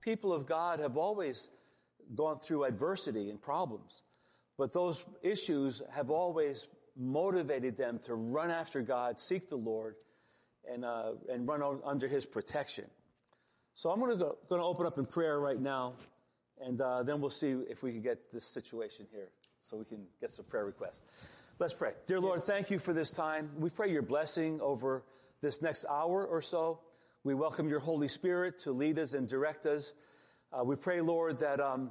people of God have always gone through adversity and problems, but those issues have always motivated them to run after God, seek the Lord, and, uh, and run under His protection. So I'm going to go, going to open up in prayer right now, and uh, then we'll see if we can get this situation here, so we can get some prayer requests. Let's pray. Dear Lord, yes. thank you for this time. We pray your blessing over this next hour or so. We welcome your Holy Spirit to lead us and direct us. Uh, we pray, Lord, that um,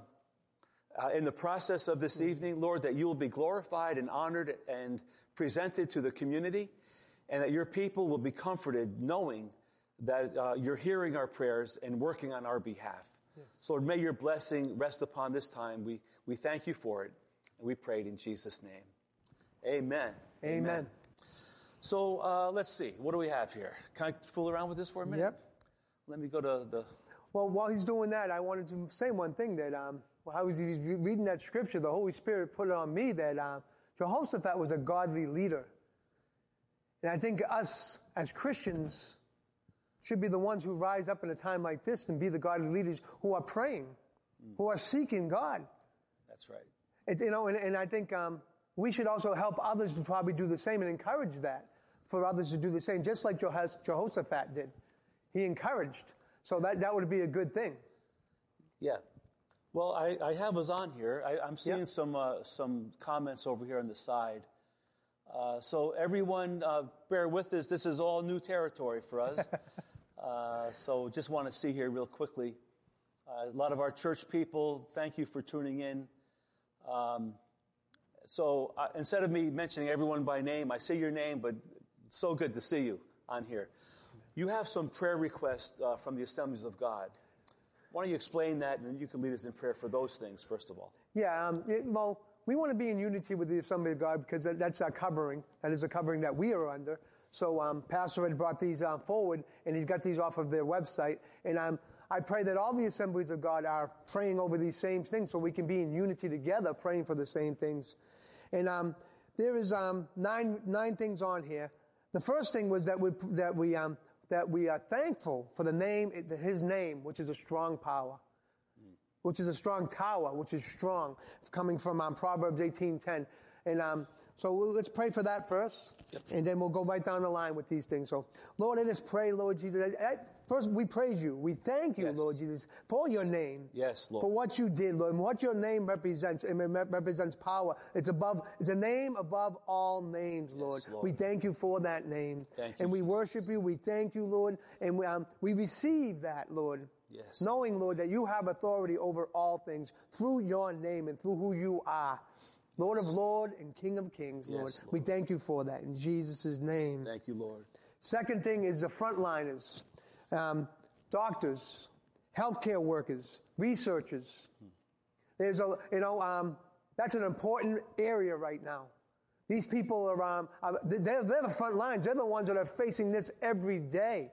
uh, in the process of this evening, Lord, that you will be glorified and honored and presented to the community, and that your people will be comforted knowing that uh, you're hearing our prayers and working on our behalf. Yes. So Lord, may your blessing rest upon this time. We, we thank you for it. And we prayed in Jesus' name. Amen. Amen. Amen. So uh, let's see. What do we have here? Can I fool around with this for a minute? Yep. Let me go to the. Well, while he's doing that, I wanted to say one thing that um, while I was reading that scripture, the Holy Spirit put it on me that uh, Jehoshaphat was a godly leader. And I think us as Christians, should be the ones who rise up in a time like this and be the godly leaders who are praying, mm. who are seeking God. That's right. It, you know, and, and I think um, we should also help others to probably do the same and encourage that for others to do the same, just like Jehoshaphat did. He encouraged. So that, that would be a good thing. Yeah. Well, I, I have us on here. I, am seeing some, uh, some comments over here on the side. Uh, so everyone, uh, bear with us. This is all new territory for us. uh, so just want to see here real quickly. Uh, a lot of our church people, thank you for tuning in. Um, so uh, instead of me mentioning everyone by name, I say your name, but so good to see you on here. You have some prayer requests uh, from the Assemblies of God. Why don't you explain that, and then you can lead us in prayer for those things first of all. Yeah. Um, it, well we want to be in unity with the Assembly of God because that's our covering. That is a covering that we are under. So um, Pastor had brought these uh, forward, and he's got these off of their website. And um, I pray that all the Assemblies of God are praying over these same things, so we can be in unity together, praying for the same things. And um, there is um, nine nine things on here. The first thing was that we that we um, that we are thankful for the name, His name, which is a strong power which is a strong tower, which is strong, coming from um, Proverbs 18:10. And um, so let's pray for that first, yep. and then we'll go right down the line with these things. So, Lord, let us pray, Lord Jesus. First, we praise you. We thank you, yes. Lord Jesus, for your name. Yes, Lord. For what you did, Lord, and what your name represents. It represents power. It's above. It's a name above all names, Lord. Yes, Lord. We thank you for that name, thank you, and we Jesus. worship you. We thank you, Lord, and we, um, we receive that, Lord. Yes. Knowing, Lord, that you have authority over all things through your name and through who you are. Lord of Lord and King of Kings, Lord. Yes, Lord. We thank you for that in Jesus' name. Thank you, Lord. Second thing is the frontliners, um, doctors, healthcare workers, researchers. There's a, you know, um, that's an important area right now. These people are, um, they're, they're the front lines. They're the ones that are facing this every day.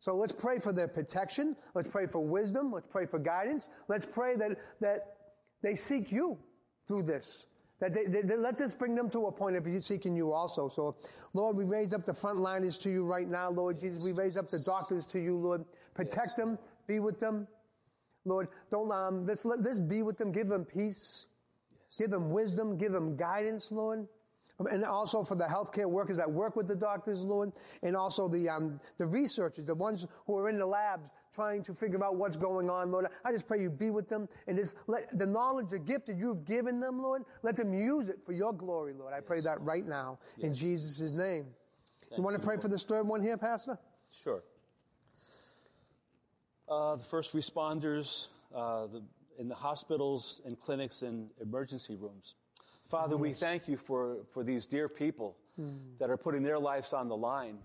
So let's pray for their protection. Let's pray for wisdom. Let's pray for guidance. Let's pray that, that they seek you through this. That they, they, they let this bring them to a point of seeking you also. So, Lord, we raise up the frontliners to you right now, Lord Jesus. We raise up the doctors to you, Lord. Protect yes. them. Be with them. Lord, don't, um, this, let this be with them. Give them peace. Yes. Give them wisdom. Give them guidance, Lord and also for the healthcare workers that work with the doctors, Lord, and also the um, the researchers, the ones who are in the labs trying to figure out what's going on, Lord. I just pray you be with them and just let the knowledge, the gift that you've given them, Lord, let them use it for your glory, Lord. I yes. pray that right now yes. in Jesus' name. Thank you want to pray Lord. for this third one here, Pastor? Sure. Uh, the first responders, uh, the, in the hospitals and clinics and emergency rooms. Father, yes. we thank you for, for these dear people mm. that are putting their lives on the line.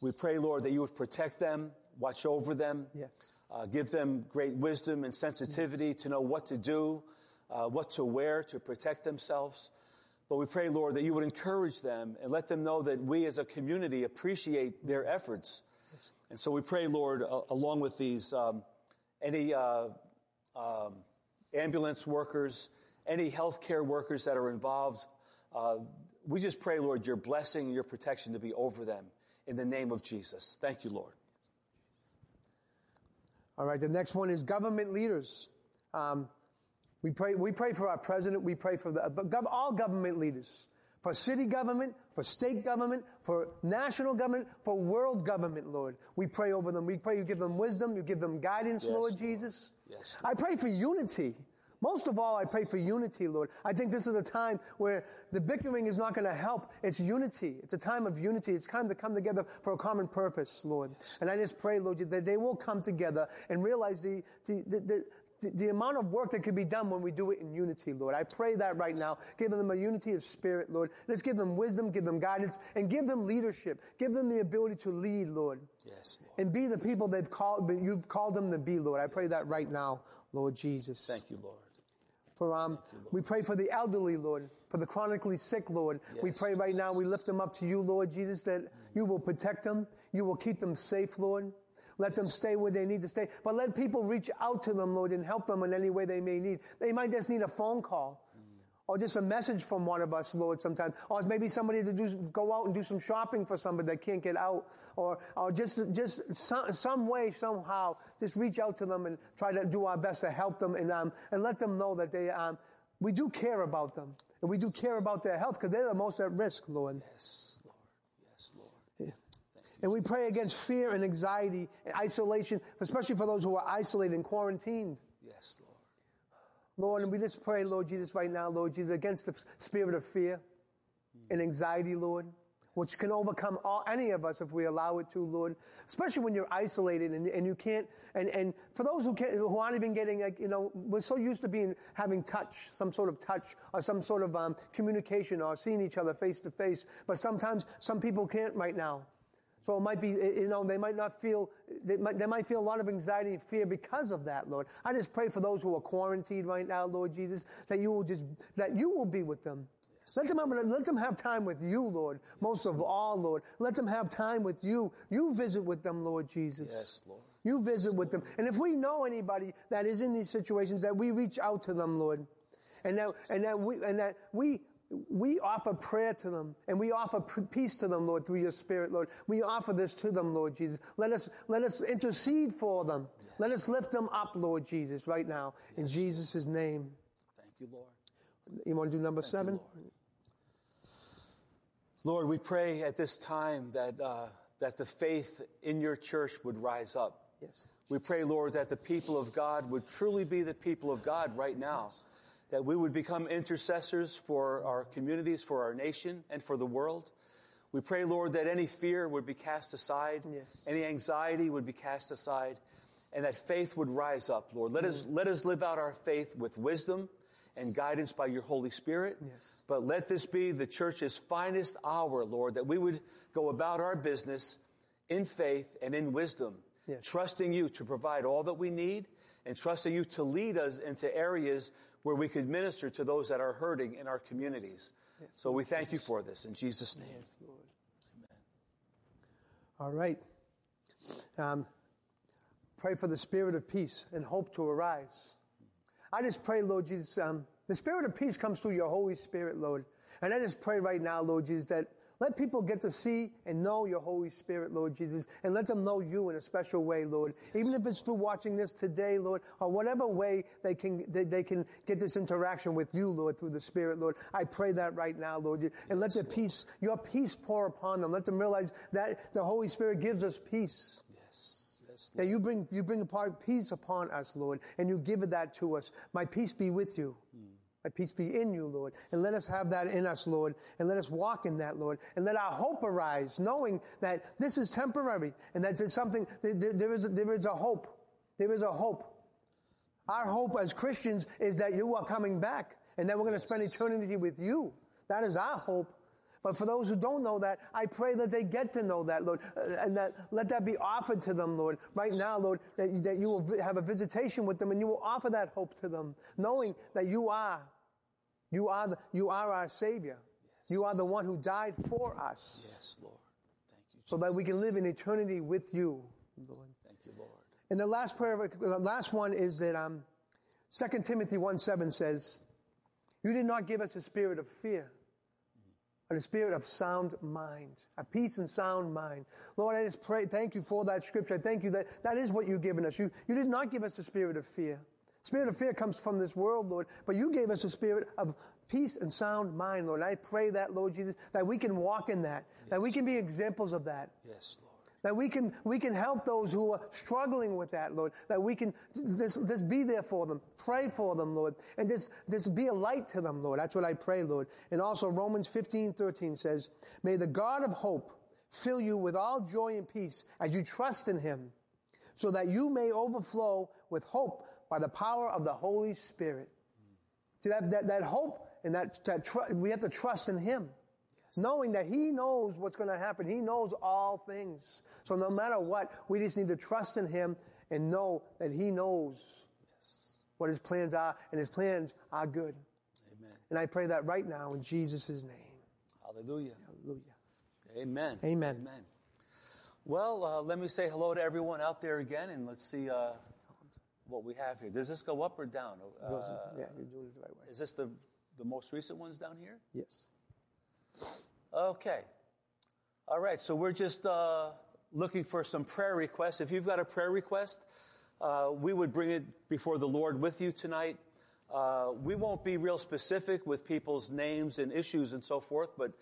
We pray, Lord, that you would protect them, watch over them, yes. uh, give them great wisdom and sensitivity yes. to know what to do, uh, what to wear to protect themselves. But we pray, Lord, that you would encourage them and let them know that we as a community appreciate their efforts. Yes. And so we pray, Lord, uh, along with these, um, any uh, um, ambulance workers, any healthcare workers that are involved. Uh, we just pray, Lord, your blessing and your protection to be over them in the name of Jesus. Thank you, Lord. All right, the next one is government leaders. Um, we pray, we pray for our president. We pray for the, gov- all government leaders. For city government, for state government, for national government, for world government, Lord. We pray over them. We pray you give them wisdom, you give them guidance, Yes, Lord Lord. Jesus. Yes, I pray for unity. Most of all, I pray for unity, Lord. I think this is a time where the bickering is not going to help. It's unity. It's a time of unity. It's time to come together for a common purpose, Lord. And I just pray, Lord, that they will come together and realize the, the, the, the the, amount of work that could be done when we do it in unity, Lord. I pray that right now. Give them a unity of spirit, Lord. Let's give them wisdom, give them guidance, and give them leadership. Give them the ability to lead, Lord. Yes, Lord. And be the people they've called, you've called them to be, Lord. I pray that right now, Lord Jesus. Thank you, Lord. For um, we pray for the elderly, Lord, for the chronically sick, Lord. we pray right now. We lift them up to you, Lord Jesus, that you will protect them, you will keep them safe, Lord. Let them stay where they need to stay, but let people reach out to them, Lord, and help them in any way they may need. They might just need a phone call. Or just a message from one of us, Lord, sometimes. Or maybe somebody to do, go out and do some shopping for somebody that can't get out. Or, or just, just some, some way, somehow, just reach out to them and try to do our best to help them and, um, and let them know that they, um, we do care about them. And we do care about their health because they're the most at risk, Lord. Yes, Lord. Yes, Lord. And we pray against fear and anxiety and isolation, especially for those who are isolated and quarantined. Lord, and we just pray, Lord Jesus, right now, Lord Jesus, against the spirit of fear and anxiety, Lord, which can overcome all, any of us if we allow it to, Lord. Especially when you're isolated and, and you can't, and, and for those who can't, who aren't even getting, like, you know, we're so used to being, having touch, some sort of touch or some sort of, um, communication or seeing each other face to face. But sometimes some people can't right now. So it might be, eh, you know, they might not feel, they might, they might feel a lot of anxiety and fear because of that, Lord. I just pray for those who are quarantined right now, Lord Jesus, that you will just, that you will be with them. Let them, have, let them have time with you, Lord. Most of all, Lord. Let them have time with you. You visit with them, Lord Jesus. Yes, Lord. You visit with them. And if we know anybody that is in these situations, that we reach out to them, Lord. And that, and that we, and that we, we offer prayer to them and we offer peace to them, Lord, through your spirit, Lord. We offer this to them, Lord Jesus. Let us, let us intercede for them. Let us lift them up, Lord Jesus, right now. In Jesus' name. Thank you, Lord. You want to do number seven? Lord, we pray at this time that, uh, that the faith in your church would rise up. Yes. We pray, Lord, that the people of God would truly be the people of God right now. That we would become intercessors for our communities, for our nation, and for the world. We pray, Lord, that any fear would be cast aside, Yes. any anxiety would be cast aside, and that faith would rise up, Lord. Let us, let us live out our faith with wisdom and guidance by your Holy Spirit. Yes. But let this be the church's finest hour, Lord, that we would go about our business in faith and in wisdom, Yes. trusting you to provide all that we need and trusting you to lead us into areas where we could minister to those that are hurting in our communities. So we thank you for this in Jesus' name. Yes, Lord. All right. Um, pray for the spirit of peace and hope to arise. I just pray, Lord Jesus, um, the spirit of peace comes through your Holy Spirit, Lord. And I just pray right now, Lord Jesus, that let people get to see and know your Holy Spirit, Lord Jesus, and let them know you in a special way, Lord. Even if it's through watching this today, Lord, or whatever way they can, they, they can get this interaction with you, Lord, through the Spirit, Lord. I pray that right now, Lord. And let the peace, your peace pour upon them. Let them realize that the Holy Spirit gives us peace. Yes, yes, That you bring, you bring peace upon us, Lord, and you give that to us. My peace be with you. Hmm. My peace be in you, Lord. And let us have that in us, Lord. And let us walk in that, Lord. And let our hope arise, knowing that this is temporary and that there's something, there, is, there is a hope. There is a hope. Our hope as Christians is that you are coming back and that we're going to spend eternity with you. That is our hope. But for those who don't know that, I pray that they get to know that, Lord, uh, and that let that be offered to them, Lord. Right now, Lord, that, that you will have a visitation with them and you will offer that hope to them, knowing that you are, you are, the, you are our Savior. You are the one who died for us, yes, Lord. Thank you. Jesus. so that we can live in eternity with you, Lord. Thank you, Lord. And the last prayer, the last one is that um, 2 Timothy 1 7 says, You did not give us a spirit of fear, but a spirit of sound mind, a peace and sound mind. Lord, I just pray, thank you for that scripture. Thank you that that is what you've given us. You, you did not give us a spirit of fear. Spirit of fear comes from this world, Lord, but you gave us a spirit of peace and sound mind, Lord. And I pray that, Lord Jesus, that we can walk in that, yes. that we can be examples of that. Yes, Lord. That we can, we can help those who are struggling with that, Lord. That we can just, just be there for them, pray for them, Lord, and just, just be a light to them, Lord. That's what I pray, Lord. And also Romans 15, 13 says, May the God of hope fill you with all joy and peace as you trust in him, so that you may overflow with hope by the power of the Holy Spirit. See, that, that, that hope and that, that tr- we have to trust in him knowing that He knows what's going to happen. He knows all things. So no matter what, we just need to trust in Him and know that He knows yes. what His plans are, and His plans are good. Amen. And I pray that right now in Jesus' name. Hallelujah. Hallelujah. Amen. Amen. Amen. Well, uh, let me say hello to everyone out there again, and let's see uh, what we have here. Does this go up or down? Uh, yeah, you're doing it the right way. Is this the, the most recent ones down here? Yes. Okay. All right, so we're just uh, looking for some prayer requests. If you've got a prayer request, uh, we would bring it before the Lord with you tonight. Uh, we won't be real specific with people's names and issues and so forth, but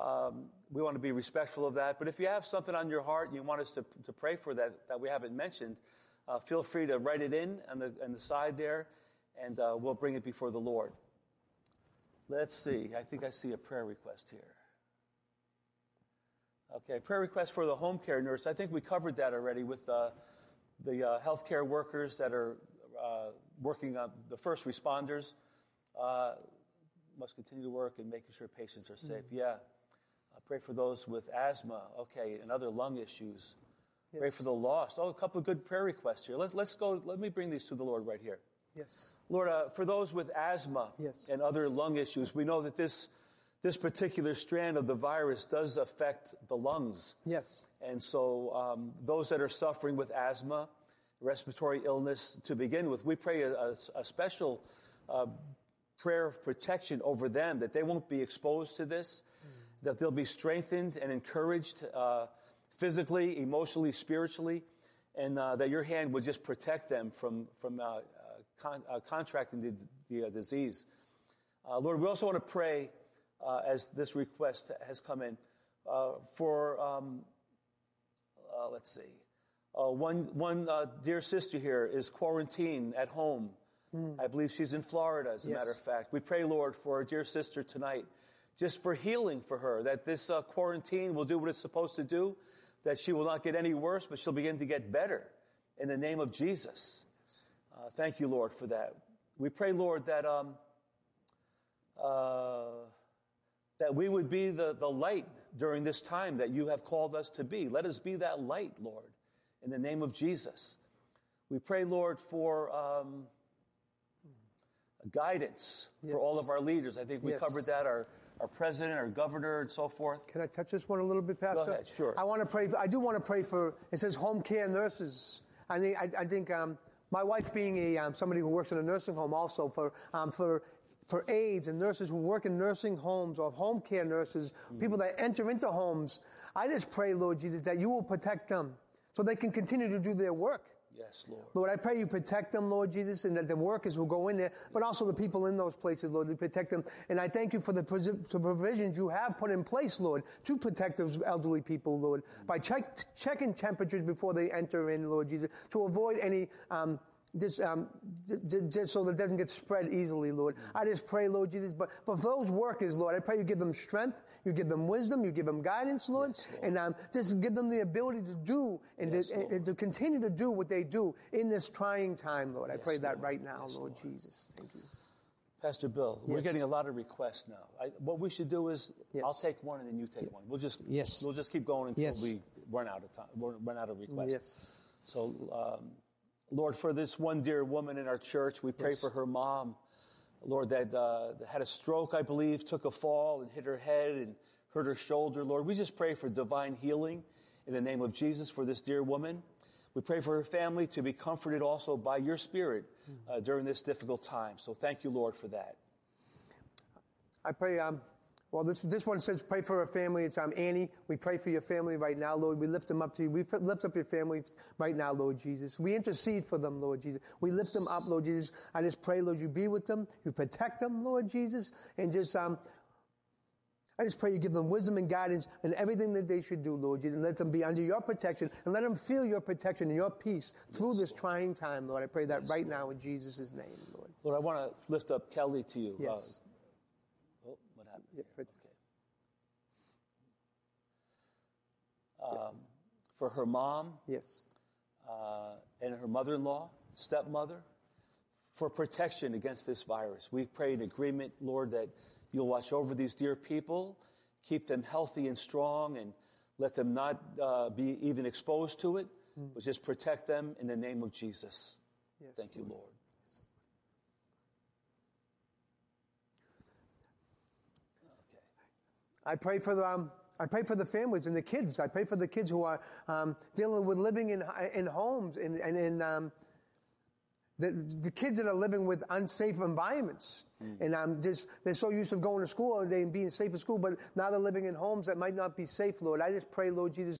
um, we want to be respectful of that. But if you have something on your heart and you want us to, to pray for that that we haven't mentioned, uh, feel free to write it in on the, on the side there, and uh, we'll bring it before the Lord. Let's see. I think I see a prayer request here. Okay, prayer request for the home care nurse. I think we covered that already with uh, the uh, healthcare workers that are uh, working on the first responders. Uh, must continue to work and making sure patients are safe. Mm-hmm. Yeah. pray for those with asthma, okay, and other lung issues. Yes. Pray for the lost. Oh, a couple of good prayer requests here. Let's, let's go. Let me bring these to the Lord right here. Yes. Lord, uh, for those with asthma yes. and other lung issues, we know that this, this particular strand of the virus does affect the lungs. Yes. And so um, those that are suffering with asthma, respiratory illness to begin with, we pray a, a, a special uh, prayer of protection over them, that they won't be exposed to this, mm. that they'll be strengthened and encouraged uh, physically, emotionally, spiritually, and uh, that your hand would just protect them from, from uh, con- uh, contracting the, the uh, disease. Uh, Lord, we also want to pray uh, as this request has come in uh, for, um, let's see, one, one dear sister here is quarantined at home. Mm. I believe she's in Florida, as a yes. matter of fact. We pray, Lord, for our dear sister tonight, just for healing for her, that this quarantine will do what it's supposed to do, that she will not get any worse, but she'll begin to get better in the name of Jesus. Uh, thank you, Lord, for that. We pray, Lord, that um, uh, that we would be the, the light during this time that you have called us to be. Let us be that light, Lord, in the name of Jesus. We pray, Lord, for um, guidance yes. for all of our leaders. I think we yes. covered that. Our our president, our governor, and so forth. Can I touch this one a little bit, Pastor? Go ahead, sure. I want to pray. I do want to pray for. It says home care nurses. I think. I, I think. Um, my wife being a, um, somebody who works in a nursing home also for, um, for, for aides and nurses who work in nursing homes or home care nurses, mm-hmm. people that enter into homes, I just pray, Lord Jesus, that you will protect them so they can continue to do their work. Yes, Lord. Lord, I pray you protect them, Lord Jesus, and that the workers will go in there, but also the people in those places, Lord, to protect them. And I thank you for the provisions you have put in place, Lord, to protect those elderly people, Lord, by check, checking temperatures before they enter in, Lord Jesus, to avoid any um, just, um, just so that it doesn't get spread easily, Lord. I just pray, Lord Jesus, but, but for those workers, Lord, I pray you give them strength, you give them wisdom, you give them guidance, Lord, yes, Lord. and um, just give them the ability to do and, yes, to, and, to, continue to do what they do in this trying time, Lord. I pray that right now, Lord, Jesus. Thank you. Pastor Bill, yes. we're getting a lot of requests now. I, what we should do is, yes. I'll take one and then you take one. We'll just, yes. we'll just keep going until we run out of time, run out of requests. Yes. So, um, Lord, for this one dear woman in our church, we pray yes. for her mom. Lord, that uh, had a stroke, I believe, took a fall and hit her head and hurt her shoulder. Lord, we just pray for divine healing in the name of Jesus for this dear woman. We pray for her family to be comforted also by your Spirit uh, mm. during this difficult time. So thank you, Lord, for that. I pray um, Well, this, this one says, pray for her family. It's um, Annie. We pray for your family right now, Lord. We lift them up to you. We lift up your family right now, Lord Jesus. We intercede for them, Lord Jesus. We lift them up, Lord Jesus. I just pray, Lord, you be with them. You protect them, Lord Jesus. And just, um, I just pray you give them wisdom and guidance in everything that they should do, Lord Jesus. And let them be under your protection and let them feel your protection and your peace through this trying time, Lord. I pray that right now in Jesus' name, Lord. Lord, I want to lift up Kelly to you. Yes. Uh, what happened? Yeah, right. Okay. Um, for her mom Yes. uh, and her mother-in-law, stepmother, for protection against this virus. We pray in agreement, Lord, that you'll watch over these dear people, keep them healthy and strong, and let them not uh, be even exposed to it, but just protect them in the name of Jesus. Yes. Thank you, Lord. Okay. I pray for the, um, I pray for the families and the kids. I pray for the kids who are um, dealing with living in in homes and and in um, the the kids that are living with unsafe environments. And I'm just they're so used to going to school and being safe at school, but now they're living in homes that might not be safe. Lord, I just pray, Lord Jesus.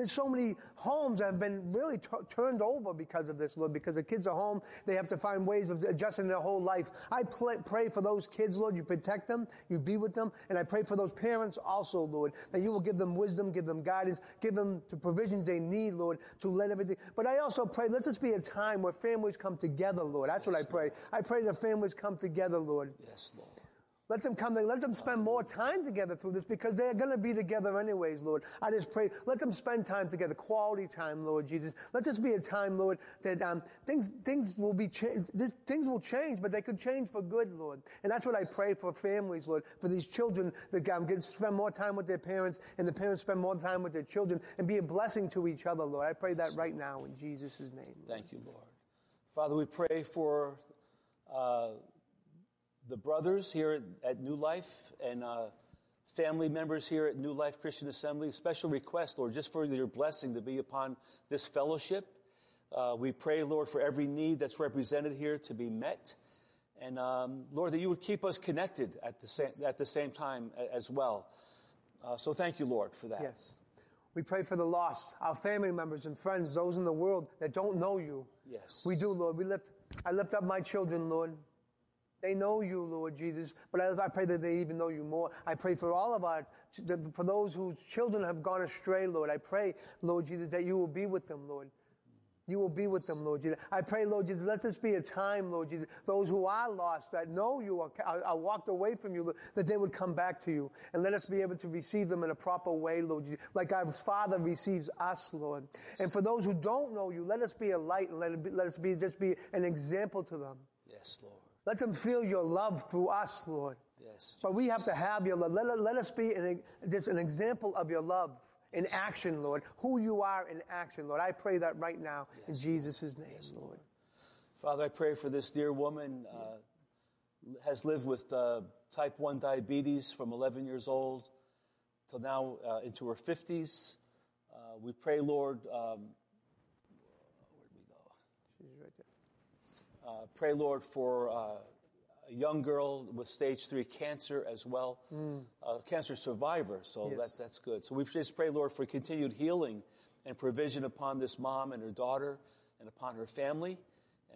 There's so many homes that have been really t- turned over because of this, Lord, because the kids are home. They have to find ways of adjusting their whole life. I pl- pray for those kids, Lord. You protect them. You be with them. And I pray for those parents also, Lord, that you will give them wisdom, give them guidance, give them the provisions they need, Lord, to let everything. But I also pray, let this be a time where families come together, Lord. That's what I pray. I pray that families come together, Lord. Yes, Lord. Let them come, let them spend more time together through this because they're going to be together anyways, Lord. I just pray, let them spend time together, quality time, Lord Jesus. Let this be a time, Lord, that um, things things will be changed. Things will change, but they could change for good, Lord. And that's what I pray for families, Lord, for these children that um, get spend more time with their parents, and the parents spend more time with their children, and be a blessing to each other, Lord. I pray that right now in Jesus' name. Lord. Thank you, Lord. Father, we pray for uh, the brothers here at, at New Life and uh, family members here at New Life Christian Assembly. Special request, Lord, just for your blessing to be upon this fellowship. Uh, we pray, Lord, for every need that's represented here to be met. And um, Lord, that you would keep us connected at the same, at the same time as well. Uh, so thank you, Lord, for that. Yes. We pray for the lost, our family members and friends, those in the world that don't know you. Yes. We do, Lord. We lift, I lift up my children, Lord. They know you, Lord Jesus, but I, pray that they even know you more. I pray for all of our, for those whose children have gone astray, Lord. I pray, Lord Jesus, that you will be with them, Lord. You will be with them, Lord Jesus. I pray, Lord Jesus, let this be a time, Lord Jesus, those who are lost, that know you, are, are, walked away from you, that they would come back to you. And let us be able to receive them in a proper way, Lord Jesus, like our Father receives us, Lord. And for those who don't know you, let us be a light and let, be, let us be, just be an example to them. Yes, Lord. Let them feel your love through us, Lord. Yes. But we have to have your love. Let, let us be an, just an example of your love in action, Lord. Who you are in action, Lord. I pray that right now in Jesus' name, Lord. Father, I pray for this dear woman, uh, has lived with uh, type 1 diabetes from 11 years old till now uh, into her 50s. Uh, we pray, Lord, um, where'd we go? She's right there. Uh, pray, Lord, for uh, a young girl with stage three cancer as well, uh, cancer survivor. So Yes. that, that's good. So we just pray, Lord, for continued healing and provision upon this mom and her daughter and upon her family.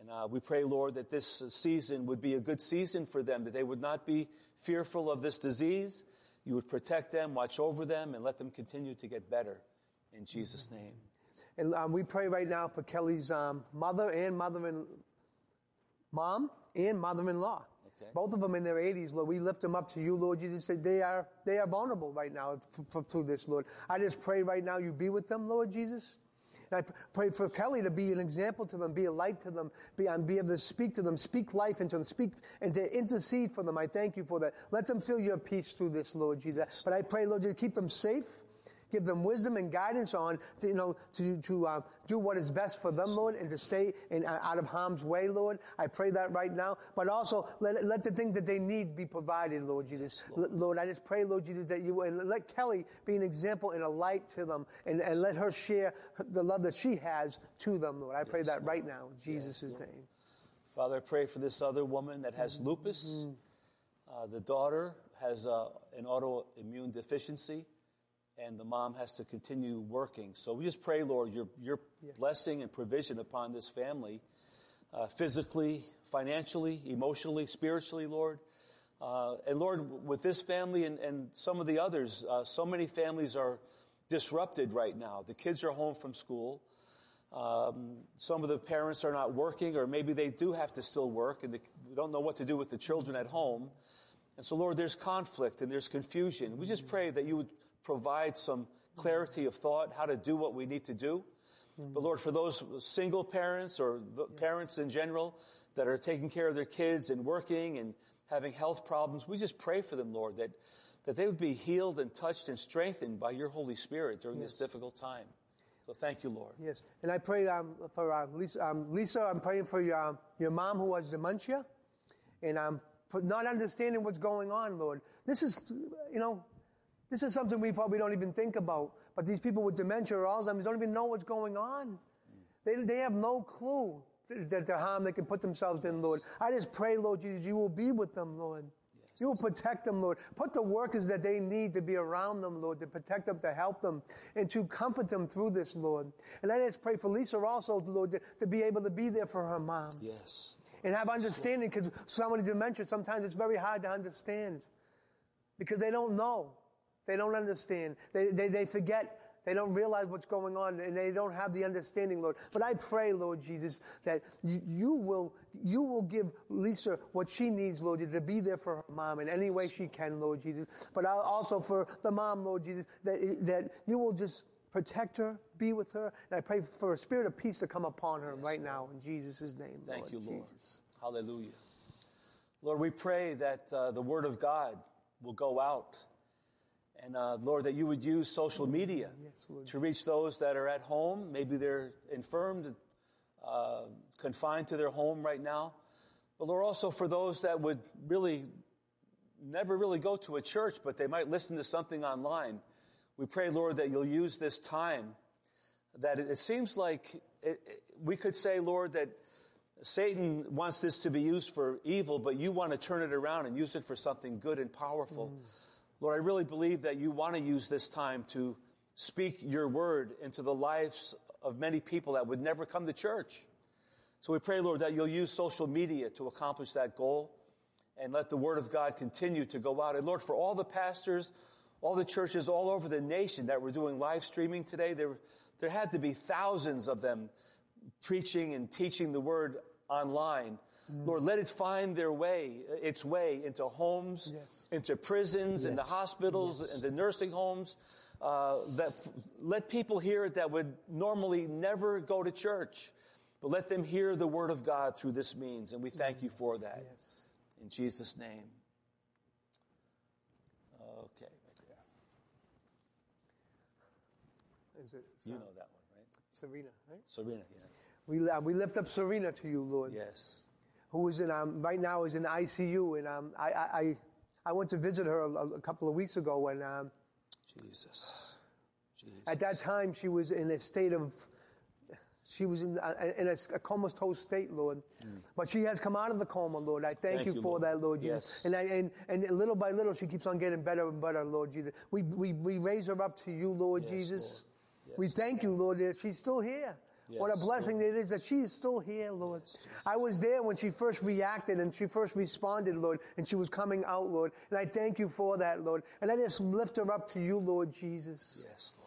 And uh, we pray, Lord, that this season would be a good season for them, that they would not be fearful of this disease. You would protect them, watch over them, and let them continue to get better. In Jesus' name. And um, we pray right now for Kelly's um, mother and mother in mom and mother-in-law. Okay. Both of them in their 80s, Lord. We lift them up to you, Lord Jesus. Say They are, they are vulnerable right now through this, Lord. I just pray right now you be with them, Lord Jesus. And I pray for Kelly to be an example to them, be a light to them, be, be able to speak to them, speak life into them, speak and to intercede for them. I thank you for that. Let them feel your peace through this, Lord Jesus. But I pray, Lord Jesus, keep them safe. Give them wisdom and guidance on, to, you know, to, to uh, do what is best for them, Lord, and to stay in, uh, out of harm's way, Lord. I pray that right now. But also, let, let the things that they need be provided, Lord Jesus. L- Lord, I just pray, Lord Jesus, that you, and let Kelly be an example and a light to them, and, and let her share the love that she has to them, Lord. I pray that right now, in Jesus' name. Father, I pray for this other woman that has lupus. Uh, the daughter has uh, an autoimmune deficiency, and the mom has to continue working. So we just pray, Lord, your, your yes. blessing and provision upon this family, uh, physically, financially, emotionally, spiritually, Lord. Uh, and Lord, with this family and, and some of the others, uh, so many families are disrupted right now. The kids are home from school. Um, some of the parents are not working, or maybe they do have to still work, and they don't know what to do with the children at home. And so, Lord, there's conflict and there's confusion. We just pray that you would provide some clarity of thought, how to do what we need to do. But Lord, for those single parents or yes. parents in general that are taking care of their kids and working and having health problems, we just pray for them, Lord, that, that they would be healed and touched and strengthened by your Holy Spirit during yes. this difficult time. So thank you, Lord. Yes. And I pray um, for uh, Lisa, um, Lisa, I'm praying for your, um, your mom who has dementia. And I'm um, not understanding what's going on, Lord. This is, you know, this is something we probably don't even think about. But these people with dementia or Alzheimer's don't even know what's going on. They, they have no clue that the harm they can put themselves in, Lord. I just pray, Lord Jesus, you will be with them, Lord. Yes. You will protect them, Lord. Put the workers that they need to be around them, Lord, to protect them, to help them, and to comfort them through this, Lord. And I just pray for Lisa also, Lord, to, to be able to be there for her mom. Yes. And have understanding, because somebody with dementia, sometimes it's very hard to understand. Because they don't know. They don't understand. They, they, they forget they don't realize what's going on and they don't have the understanding, Lord. But I pray, Lord Jesus, that you, you will, you will give Lisa what she needs, Lord, to be there for her mom in any way she can, Lord Jesus. But also for the mom, Lord Jesus, that, that you will just protect her, be with her. And I pray for a spirit of peace to come upon her yes, right Lord. now in Jesus' name. Thank Lord you, Lord. Jesus. Hallelujah. Lord, we pray that uh, the word of God will go out and uh, Lord, that you would use social media yes, to reach those that are at home. Maybe they're infirmed, uh, confined to their home right now. But Lord, also for those that would really never really go to a church, but they might listen to something online. We pray, Lord, that you'll use this time. That it, it seems like it, it, we could say, Lord, that Satan wants this to be used for evil, but you want to turn it around and use it for something good and powerful. Mm. Lord, I really believe that you want to use this time to speak your word into the lives of many people that would never come to church. So we pray, Lord, that you'll use social media to accomplish that goal and let the word of God continue to go out. And Lord, for all the pastors, all the churches all over the nation that were doing live streaming today, there, there had to be thousands of them preaching and teaching the word online. Mm. Lord, let it find their way, its way into homes, yes. into prisons, yes. into hospitals, yes. into nursing homes. Uh, that let people hear it that would normally never go to church, but let them hear the word of God through this means, and we thank you for that. Yes. In Jesus' name. Okay, right there. Is it? You know that one, right? Serena, right? Serena, yeah. We, uh, we lift up Serena to you, Lord. Yes who is in um, right now is in ICU, and um, I, I I went to visit her a, a couple of weeks ago, and um, Jesus. Jesus. At that time, she was in a state of she was in, uh, in a, a, comatose state, Lord. Mm. But she has come out of the coma, Lord. I thank, thank you, you, for Lord. that, Lord Jesus. Yes. And, I, and, and little by little, she keeps on getting better and better, Lord Jesus. We, we, we raise her up to you, Lord yes, Jesus. Lord. Yes. We thank you, Lord, that she's still here. Yes, what a blessing Lord. it is that she is still here, Lord. Yes, I was there when she first reacted and she first responded, Lord, and she was coming out, Lord. And I thank you for that, Lord. And I just lift her up to you, Lord Jesus. Yes, Lord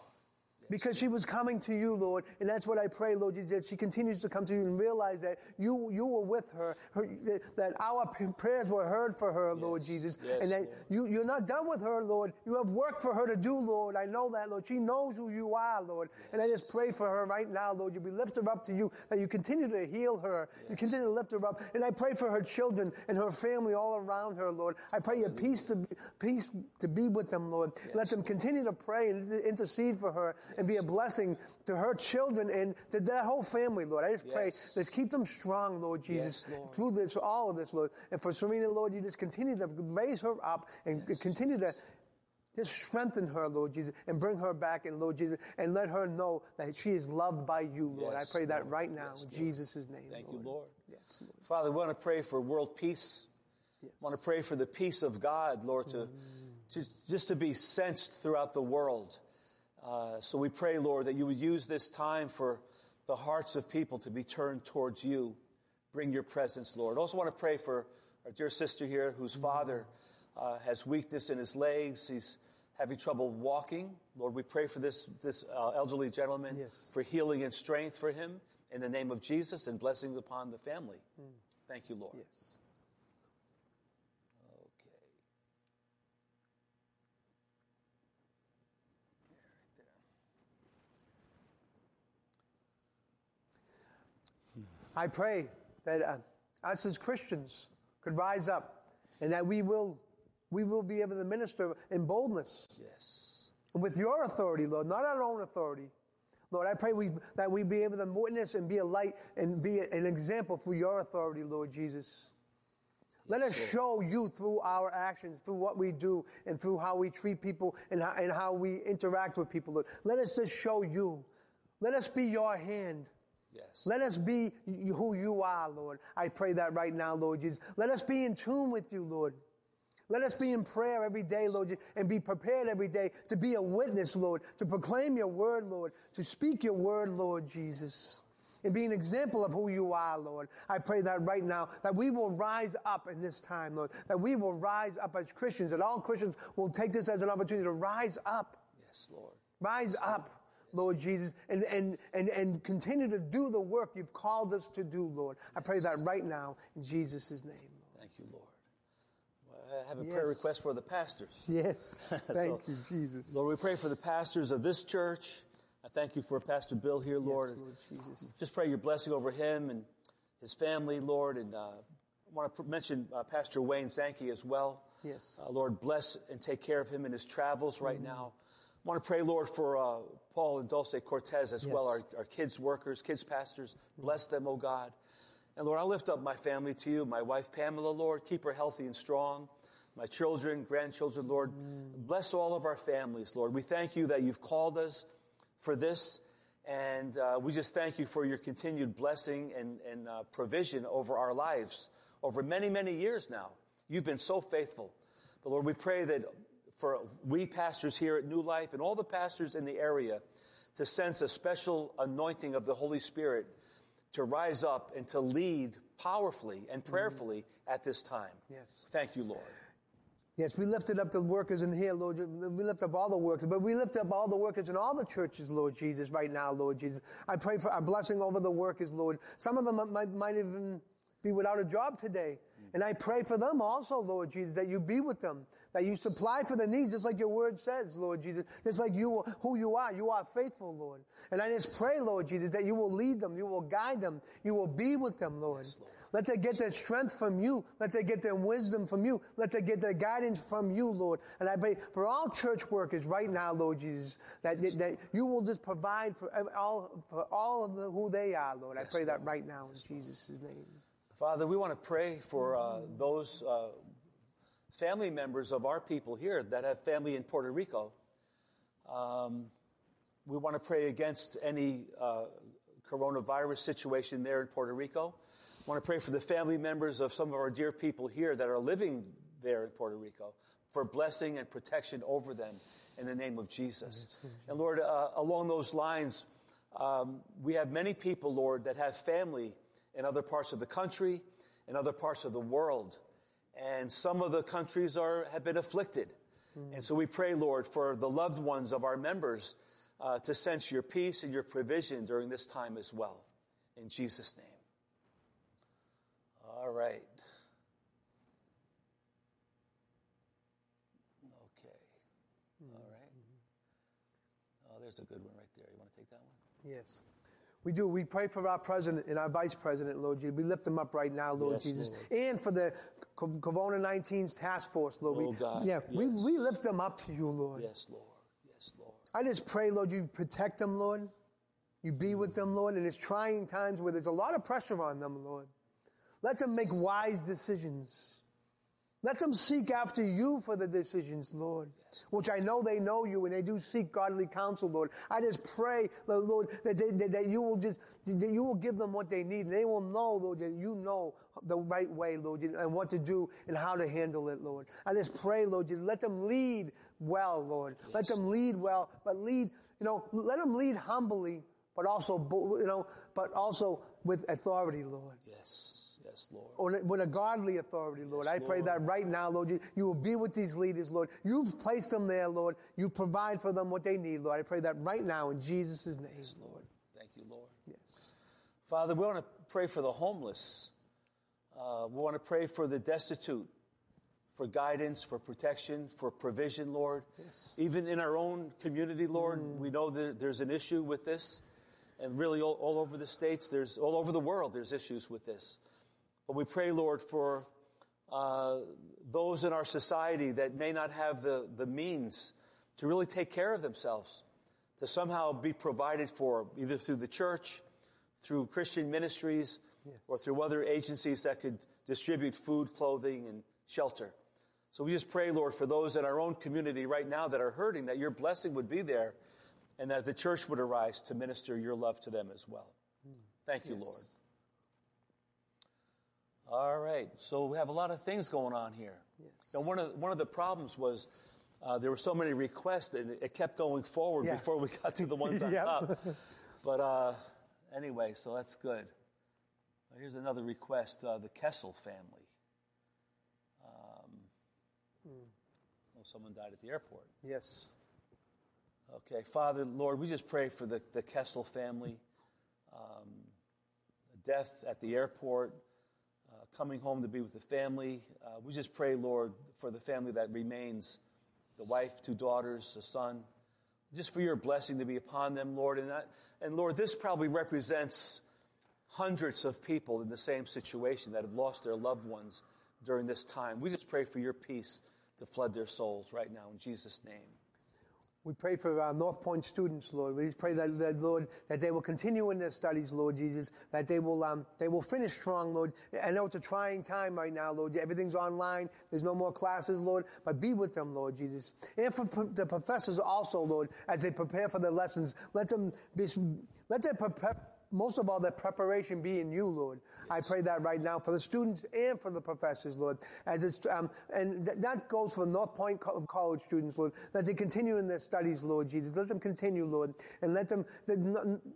because she was coming to you, Lord. And that's what I pray, Lord, Jesus, that she continues to come to you and realize that you, you were with her, her that our prayers were heard for her, yes. Lord Jesus. Yes, and that Lord. you, you're not done with her, Lord. You have work for her to do, Lord. I know that, Lord. She knows who you are, Lord. Yes. And I just pray for her right now, Lord. You be lift her up to you, that you continue to heal her. You continue to lift her up. And I pray for her children and her family all around her, Lord. I pray your peace to, peace to be with them, Lord. Let them continue to pray and intercede for her and be a blessing to her children and to that whole family, Lord. I just yes. pray, let's keep them strong, Lord Jesus, yes, Lord. through this, all of this, Lord. And for Serena, Lord, you just continue to raise her up and yes, continue Jesus. to just strengthen her, Lord Jesus, and bring her back in, Lord Jesus, and let her know that she is loved by you, Lord. Yes, I pray that right now in Jesus' name. Thank Lord. you, Lord. Yes, Lord. Father, we want to pray for world peace. I want to pray for the peace of God, Lord, to, mm. to just to be sensed throughout the world. Uh, so we pray, Lord, that you would use this time for the hearts of people to be turned towards you. Bring your presence, Lord. I Also want to pray for our dear sister here whose father uh, has weakness in his legs. He's having trouble walking. Lord, we pray for this, this uh, elderly gentleman Yes. for healing and strength for him in the name of Jesus and blessings upon the family. Thank you, Lord. Yes. I pray that uh, us as Christians could rise up and that we will, we will be able to minister in boldness Yes. and with your authority, Lord, not our own authority. Lord, I pray we, that we be able to witness and be a light and be an example through your authority, Lord Jesus. Let us show you through our actions, through what we do, and through how we treat people and how, and how we interact with people, Lord. Let us just show you. Let us be your hand. Yes. Let us be who you are, Lord. I pray that right now, Lord Jesus. Let us be in tune with you, Lord. Let us be in prayer every day, Lord, and be prepared every day to be a witness, Lord, to proclaim your word, Lord, to speak your word, Lord Jesus, and be an example of who you are, Lord. I pray that right now, that we will rise up in this time, Lord, that we will rise up as Christians, that all Christians will take this as an opportunity to rise up yes, Lord. Rise up, Lord Jesus, and, and, and, and continue to do the work you've called us to do, Lord. I pray that right now in Jesus' name. Lord. Thank you, Lord. Well, I have a prayer request for the pastors. Yes. Thank So, you, Jesus. Lord, we pray for the pastors of this church. I thank you for Pastor Bill here, Lord. Yes, Lord Jesus. Just pray your blessing over him and his family, Lord. And uh, I want to mention uh, Pastor Wayne Sankey as well. Yes. Uh, Lord, bless and take care of him in his travels right now. I want to pray, Lord, for uh, Paul and Dulce Cortez as well, our, our kids' workers, kids' pastors. Bless them, oh God. And Lord, I lift up my family to you, my wife Pamela, Lord. Keep her healthy and strong. My children, grandchildren, Lord. Bless all of our families, Lord. We thank you that you've called us for this. And uh, we just thank you for your continued blessing and, and uh, provision over our lives over many, many years now. You've been so faithful. But Lord, we pray that for we pastors here at New Life and all the pastors in the area to sense a special anointing of the Holy Spirit to rise up and to lead powerfully and mm-hmm. prayerfully at this time. Yes. Thank you, Lord. Yes, we lifted up the workers in here, Lord. We lift up all the workers, but we lift up all the workers in all the churches, Lord Jesus, right now, Lord Jesus. I pray for a blessing over the workers, Lord. Some of them might, might even be without a job today. Mm. And I pray for them also, Lord Jesus, that you be with them, that you supply for the needs, just like your word says, Lord Jesus, just like you, who you are. You are faithful, Lord. And I just pray, Lord Jesus, that you will lead them, you will guide them, you will be with them, Lord. Let them get their strength from you. Let them get their wisdom from you. Let them get their guidance from you, Lord. And I pray for all church workers right now, Lord Jesus, that, that you will just provide for all, for all of the, who they are, Lord. I pray that right now in Jesus' name. Father, we want to pray for uh, those uh, family members of our people here that have family in Puerto Rico. Um, we want to pray against any uh, coronavirus situation there in Puerto Rico. Want to pray for the family members of some of our dear people here that are living there in Puerto Rico for blessing and protection over them in the name of Jesus. And Lord, uh, along those lines, um, we have many people, Lord, that have family in other parts of the country, in other parts of the world. And some of the countries are, have been afflicted. And so we pray, Lord, for the loved ones of our members uh, to sense your peace and your provision during this time as well. In Jesus' name. All right. Okay. All right. Oh, there's a good one right there. You want to take that one? Yes. We do. We pray for our president and our vice president, Lord Jesus. We lift them up right now, Lord Yes, Jesus. Lord. And for the Corona 19's task force, Lord. Oh, we, God. Yeah, we, Yes. we lift them up to you, Lord. Yes, Lord. Yes, Lord. I just pray, Lord, you protect them, Lord. You be with them, Lord, in it's trying times where there's a lot of pressure on them, Lord. Let them make wise decisions. Let them seek after you for the decisions, Lord. Yes. Which I know they know you and they do seek godly counsel, Lord. I just pray, Lord, that, they, that, that you will just, that you will give them what they need. And they will know, Lord, that you know the right way, Lord, and what to do and how to handle it, Lord. I just pray, Lord, just let them lead well, Lord. Yes. Let them lead well, but lead, you know, let them lead humbly, but also, you know, but also with authority, Lord. Yes. Yes, Lord. Or with a godly authority, Lord. Yes, I pray Lord. that right now, Lord, you, you will be with these leaders, Lord. You've placed them there, Lord. You provide for them what they need, Lord. I pray that right now in Jesus' name. Yes, Lord. Thank you, Lord. Yes. Father, we want to pray for the homeless. Uh, we want to pray for the destitute, for guidance, for protection, for provision, Lord. Yes. Even in our own community, Lord, mm. we know that there's an issue with this. And really, all, all over the states, there's all over the world, there's issues with this. But we pray, Lord, for uh, those in our society that may not have the, the means to really take care of themselves, to somehow be provided for, either through the church, through Christian ministries, yes. or through other agencies that could distribute food, clothing, and shelter. So we just pray, Lord, for those in our own community right now that are hurting, that your blessing would be there, and that the church would arise to minister your love to them as well. Hmm. Thank you, yes. Lord. All right. So we have a lot of things going on here. Yes. And one of one of the problems was uh, there were so many requests and it kept going forward yeah. before we got to the ones on top. But uh, anyway, so that's good. Here's another request: uh, the Kessel family. Um, mm. oh, someone died at the airport. Yes. Okay, Father, Lord, we just pray for the, the Kessel family. Um, death at the airport coming home to be with the family. Uh, we just pray, Lord, for the family that remains the wife, two daughters, a son. Just for your blessing to be upon them, Lord. And, that, and Lord, this probably represents hundreds of people in the same situation that have lost their loved ones during this time. We just pray for your peace to flood their souls right now in Jesus' name. We pray for our North Point students, Lord. We pray that, that, Lord, that they will continue in their studies, Lord Jesus, that they will, um, they will finish strong, Lord. I know it's a trying time right now, Lord. Everything's online. There's no more classes, Lord, but be with them, Lord Jesus. And for the professors also, Lord, as they prepare for their lessons, let them be, let them prepare, most of all, that preparation be in you, Lord. Yes. I pray that right now for the students and for the professors, Lord. As it's, um, and th- that goes for North Point Co- College students, Lord, that they continue in their studies, Lord Jesus. Let them continue, Lord, and let them.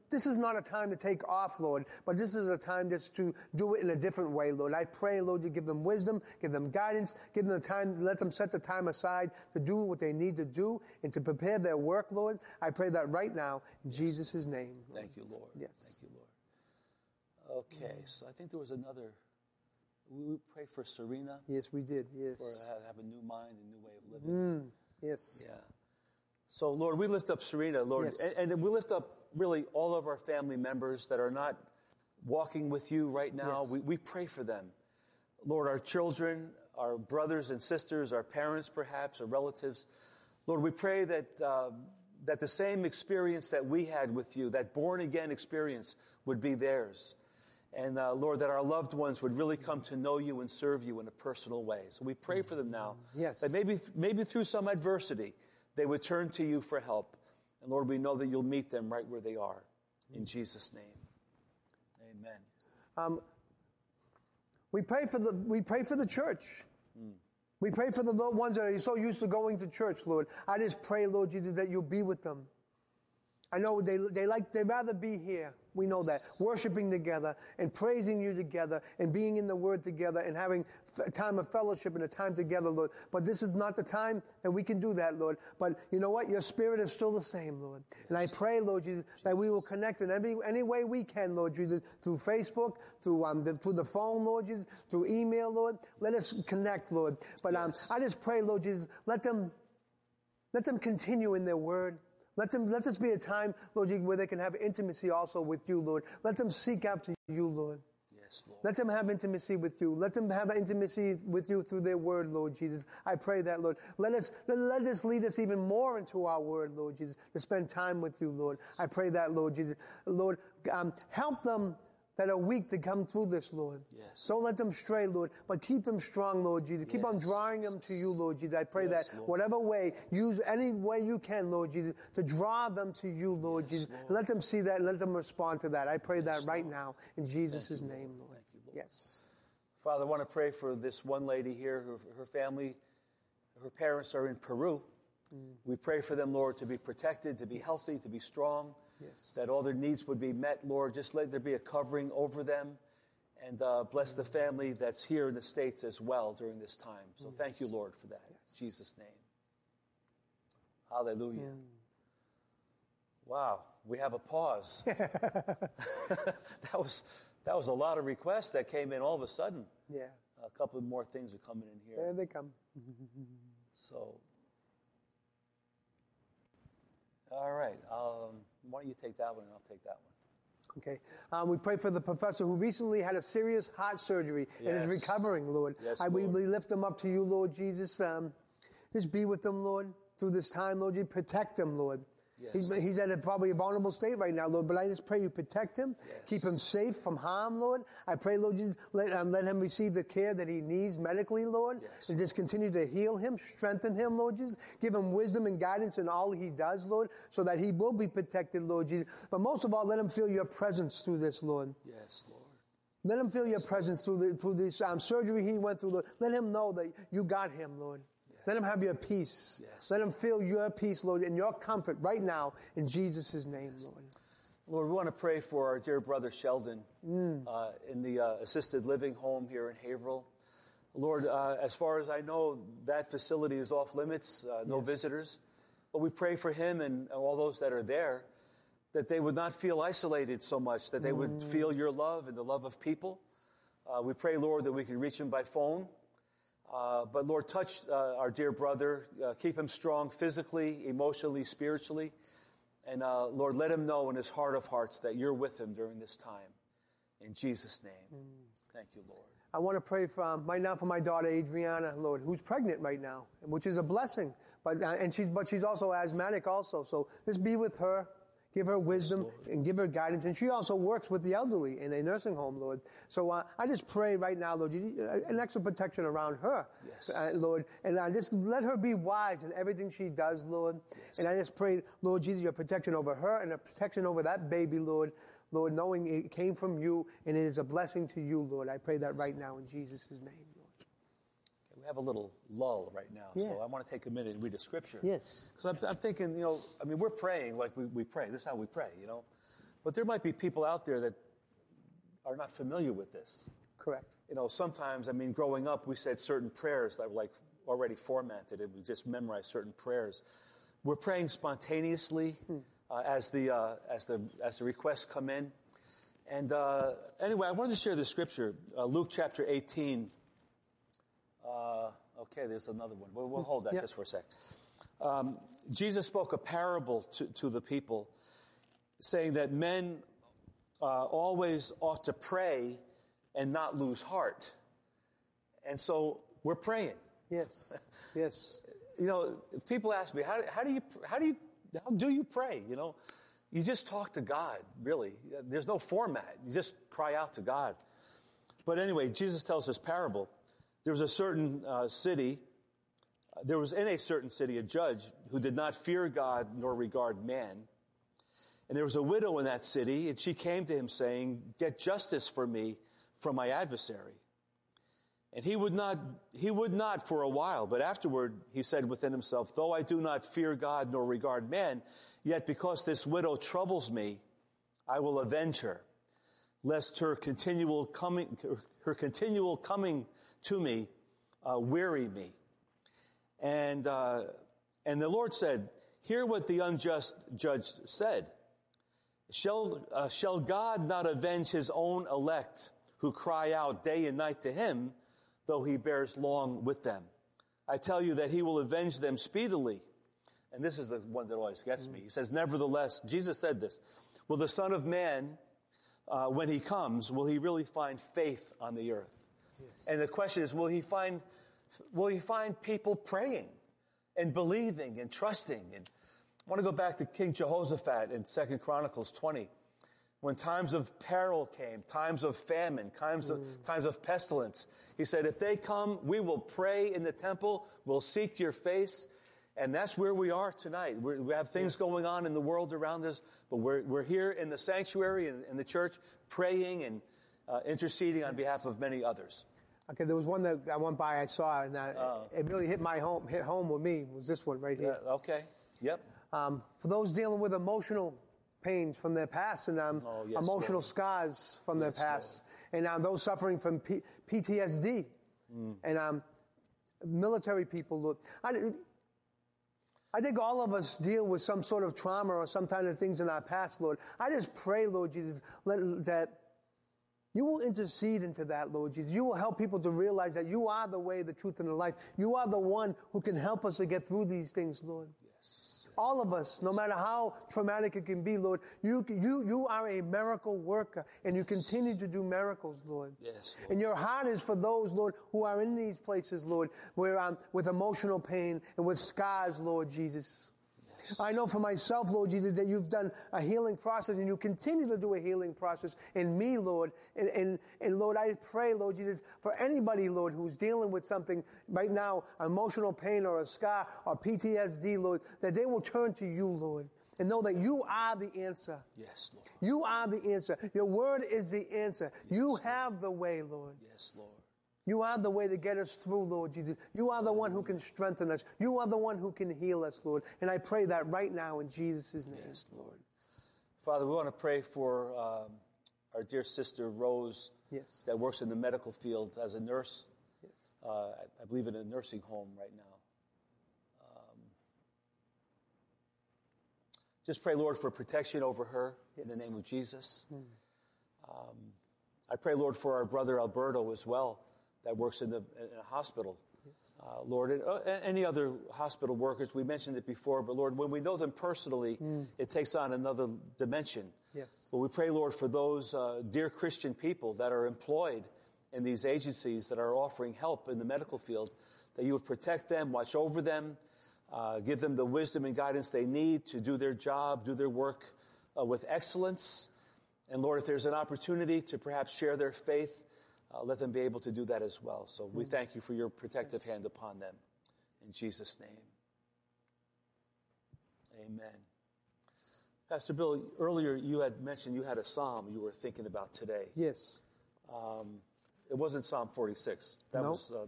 this is not a time to take off, Lord, but this is a time just to do it in a different way, Lord. I pray, Lord, to give them wisdom, give them guidance, give them the time, let them set the time aside to do what they need to do and to prepare their work, Lord. I pray that right now in Jesus' name. Lord. Thank you, Lord. Yes. Okay, so I think there was another. We prayed for Serena. Yes, we did. Yes. For have a new mind, a new way of living. Mm, yes. Yeah. So, Lord, we lift up Serena, Lord, yes. and, and, we lift up really all of our family members that are not walking with you right now. Yes. We, we pray for them. Lord, our children, our brothers and sisters, our parents, perhaps, our relatives. Lord, we pray that, uh, that the same experience that we had with you, that born again experience, would be theirs. And uh, Lord, that our loved ones would really come to know you and serve you in a personal way. So we pray for them now. Yes. That maybe, maybe through some adversity, they would turn to you for help. And Lord, we know that you'll meet them right where they are. In Jesus' name. Amen. Um, we pray for the, we pray for the church. Mm. We pray for the ones that are so used to going to church, Lord. I just pray, Lord Jesus, that you'll be with them. I know they, they like, they'd rather be here. We know that. Worshiping together and praising you together and being in the Word together and having a time of fellowship and a time together, Lord. But this is not the time that we can do that, Lord. But you know what? Your Spirit is still the same, Lord. And I pray, Lord Jesus, that we will connect in every, any way we can, Lord Jesus, through Facebook, through, um, the, through the phone, Lord Jesus, through email, Lord. Let us connect, Lord. But um, I just pray, Lord Jesus, let them, let them continue in their Word. Let them, let this be a time, Lord, where they can have intimacy also with you, Lord. Let them seek after you, Lord. Yes, Lord. Let them have intimacy with you. Let them have intimacy with you through their word, Lord Jesus. I pray that, Lord. Let us, let, let us lead us even more into our word, Lord Jesus, to spend time with you, Lord. I pray that, Lord Jesus. Lord, um, help them that are weak to come through this, Lord. Yes. Don't let them stray, Lord, but keep them strong, Lord Jesus. Keep on drawing them to you, Lord Jesus. I pray Yes, that Lord. whatever way, use any way you can, Lord Jesus, to draw them to you, Lord Jesus. Lord. Let them see that and let them respond to that. I pray that right now in Jesus' name, Lord. Thank you, Lord. Yes. Father, I want to pray for this one lady here. Her, her family, her parents are in Peru. Mm. We pray for them, Lord, to be protected, to be healthy, to be strong, Yes. that all their needs would be met, Lord. Just let there be a covering over them. And uh, bless the family that's here in the States as well during this time. So thank you, Lord, for that. In Jesus' name. Hallelujah. Wow, we have a pause. that was that was a lot of requests that came in all of a sudden. Yeah. A couple of more things are coming in here. There here. they come. So, all right. Um, why don't you take that one and I'll take that one. Okay. Um, we pray for the professor who recently had a serious heart surgery and is recovering, Lord. Yes, I, we, Lord. we lift them up to you, Lord Jesus. Um, just be with them, Lord, through this time, Lord. You protect them, Lord. Yes. He's, he's at a, probably a vulnerable state right now, Lord, but I just pray you protect him, keep him safe from harm, Lord. I pray, Lord Jesus, let, um, let him receive the care that he needs medically, Lord, Yes. and just continue to heal him, strengthen him, Lord Jesus. Give him wisdom and guidance in all he does, Lord, so that he will be protected, Lord Jesus. But most of all, let him feel your presence through this, Lord. Yes, Lord. Let him feel your presence through the, through this um, surgery he went through. Lord. Let him know that you got him, Lord. Let him have your peace. Yes. Let him feel your peace, Lord, and your comfort right now in Jesus' name, Lord. Lord, we want to pray for our dear brother Sheldon Mm. uh, in the uh, assisted living home here in Haverhill. Lord, uh, as far as I know, that facility is off limits, uh, no visitors. But we pray for him and all those that are there that they would not feel isolated so much, that they Mm. would feel your love and the love of people. Uh, we pray, Lord, that we can reach him by phone. Uh, but Lord, touch uh, our dear brother, uh, keep him strong physically, emotionally, spiritually. And uh, Lord, let him know in his heart of hearts that you're with him during this time. In Jesus' name. Thank you, Lord. I want to pray for, um, right now for my daughter Adriana, Lord, who's pregnant right now, which is a blessing. But uh, and she's but she's also asthmatic also. So just be with her, give her wisdom and give her guidance. And she also works with the elderly in a nursing home, Lord. So uh, I just pray right now, Lord, uh, an extra protection around her, Yes. uh, Lord, and I just let her be wise in everything she does, Lord. And I just pray, Lord Jesus, your protection over her and a protection over that baby, Lord. Lord, knowing it came from you and it is a blessing to you, Lord. I pray that right now in Jesus' name, we have a little lull right now, so I want to take a minute and read a scripture. Yes. Because I'm, I'm thinking, you know, I mean, we're praying like we, we pray. This is how we pray, you know. But there might be people out there that are not familiar with this. Correct. You know, sometimes, I mean, growing up, we said certain prayers that were like already formatted, and we just memorized certain prayers. We're praying spontaneously uh, as the uh, as the as the requests come in. And uh, anyway, I wanted to share the scripture, uh, Luke chapter 18. Uh, okay, there's another one. We'll, we'll hold that Yeah. just for a sec. Um, Jesus spoke a parable to, to the people, saying that men uh, always ought to pray and not lose heart. And so we're praying. Yes. Yes. You know, if people ask me, how, how do you, how do you, how do you pray? You know, you just talk to God, really. There's no format. You just cry out to God. But anyway, Jesus tells this parable. There was a certain uh, city, there was in a certain city a judge who did not fear God nor regard man. And there was a widow in that city, and she came to him saying, Get justice for me from my adversary. And he would not, he would not for a while, but afterward he said within himself, though I do not fear God nor regard man, yet because this widow troubles me, I will avenge her, lest her continual coming, her continual coming to me, uh, weary me. And, uh, and the Lord said, hear what the unjust judge said. Shall, uh, shall God not avenge his own elect who cry out day and night to him, though he bears long with them? I tell you that he will avenge them speedily. And this is the one that always gets me. He says, nevertheless, Jesus said this, will the Son of Man, uh, when he comes, will he really find faith on the earth? And the question is, will he find, will he find people praying and believing and trusting? And I want to go back to King Jehoshaphat in Second Chronicles 20. when times of peril came, times of famine, times of, mm. times of pestilence. He said, if they come, we will pray in the temple, we'll seek your face. And that's where we are tonight. We're, we have things going on in the world around us, but we're, we're here in the sanctuary and in the church praying and uh, interceding on behalf of many others. Okay, there was one that I went by, I saw, and uh, it really hit my home, hit home with me. Was this one right here? Yeah, okay. Yep. Um, for those dealing with emotional pains from their past and um, Oh, yes, emotional Lord. scars from their Yes, past, and um, those suffering from P- PTSD, Mm. and um, military people. Lord, I, I think all of us deal with some sort of trauma or some kind of things in our past, Lord. I just pray, Lord Jesus, let, that you will intercede into that, Lord Jesus. You will help people to realize that you are the way, the truth, and the life. You are the one who can help us to get through these things, Lord. Yes. All of us, no matter how traumatic it can be, Lord, you, you, you are a miracle worker and you continue to do miracles, Lord. Yes, Lord. And your heart is for those, Lord, who are in these places, Lord, where um, with emotional pain and with scars, Lord Jesus. I know for myself, Lord Jesus, that you've done a healing process and you continue to do a healing process in me, Lord. And, and, and Lord, I pray, Lord Jesus, for anybody, Lord, who's dealing with something right now, emotional pain or a scar or PTSD, Lord, that they will turn to you, Lord, and know that you are the answer. Yes, Lord. You are the answer. Your word is the answer. You have the way, Lord. Yes, Lord. You are the way to get us through, Lord Jesus. You are the one who can strengthen us. You are the one who can heal us, Lord. And I pray that right now in Jesus' name. Yes, Lord. Father, we want to pray for um, our dear sister Rose Yes. that works in the medical field as a nurse. Yes. Uh, I, believe in a nursing home right now. Um, just pray, Lord, for protection over her in the name of Jesus. Um, I pray, Lord, for our brother Alberto as well that works in, the, in a hospital. Uh, Lord, and, uh, any other hospital workers, we mentioned it before, but Lord, when we know them personally, it takes on another dimension. Yes. But we pray, Lord, for those uh, dear Christian people that are employed in these agencies that are offering help in the medical field, that you would protect them, watch over them, uh, give them the wisdom and guidance they need to do their job, do their work uh, with excellence. And Lord, if there's an opportunity to perhaps share their faith, uh, let them be able to do that as well. So we thank you for your protective hand upon them. In Jesus' name. Amen. Pastor Bill, earlier you had mentioned you had a psalm you were thinking about today. Yes. Um, it wasn't Psalm 46. That No. was. Uh,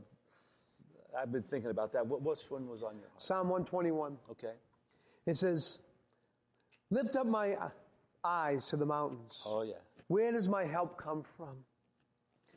I've been thinking about that. What, which one was on your heart? Psalm 121. Okay. It says, Lift up my eyes to the mountains. Oh yeah. Where does my help come from?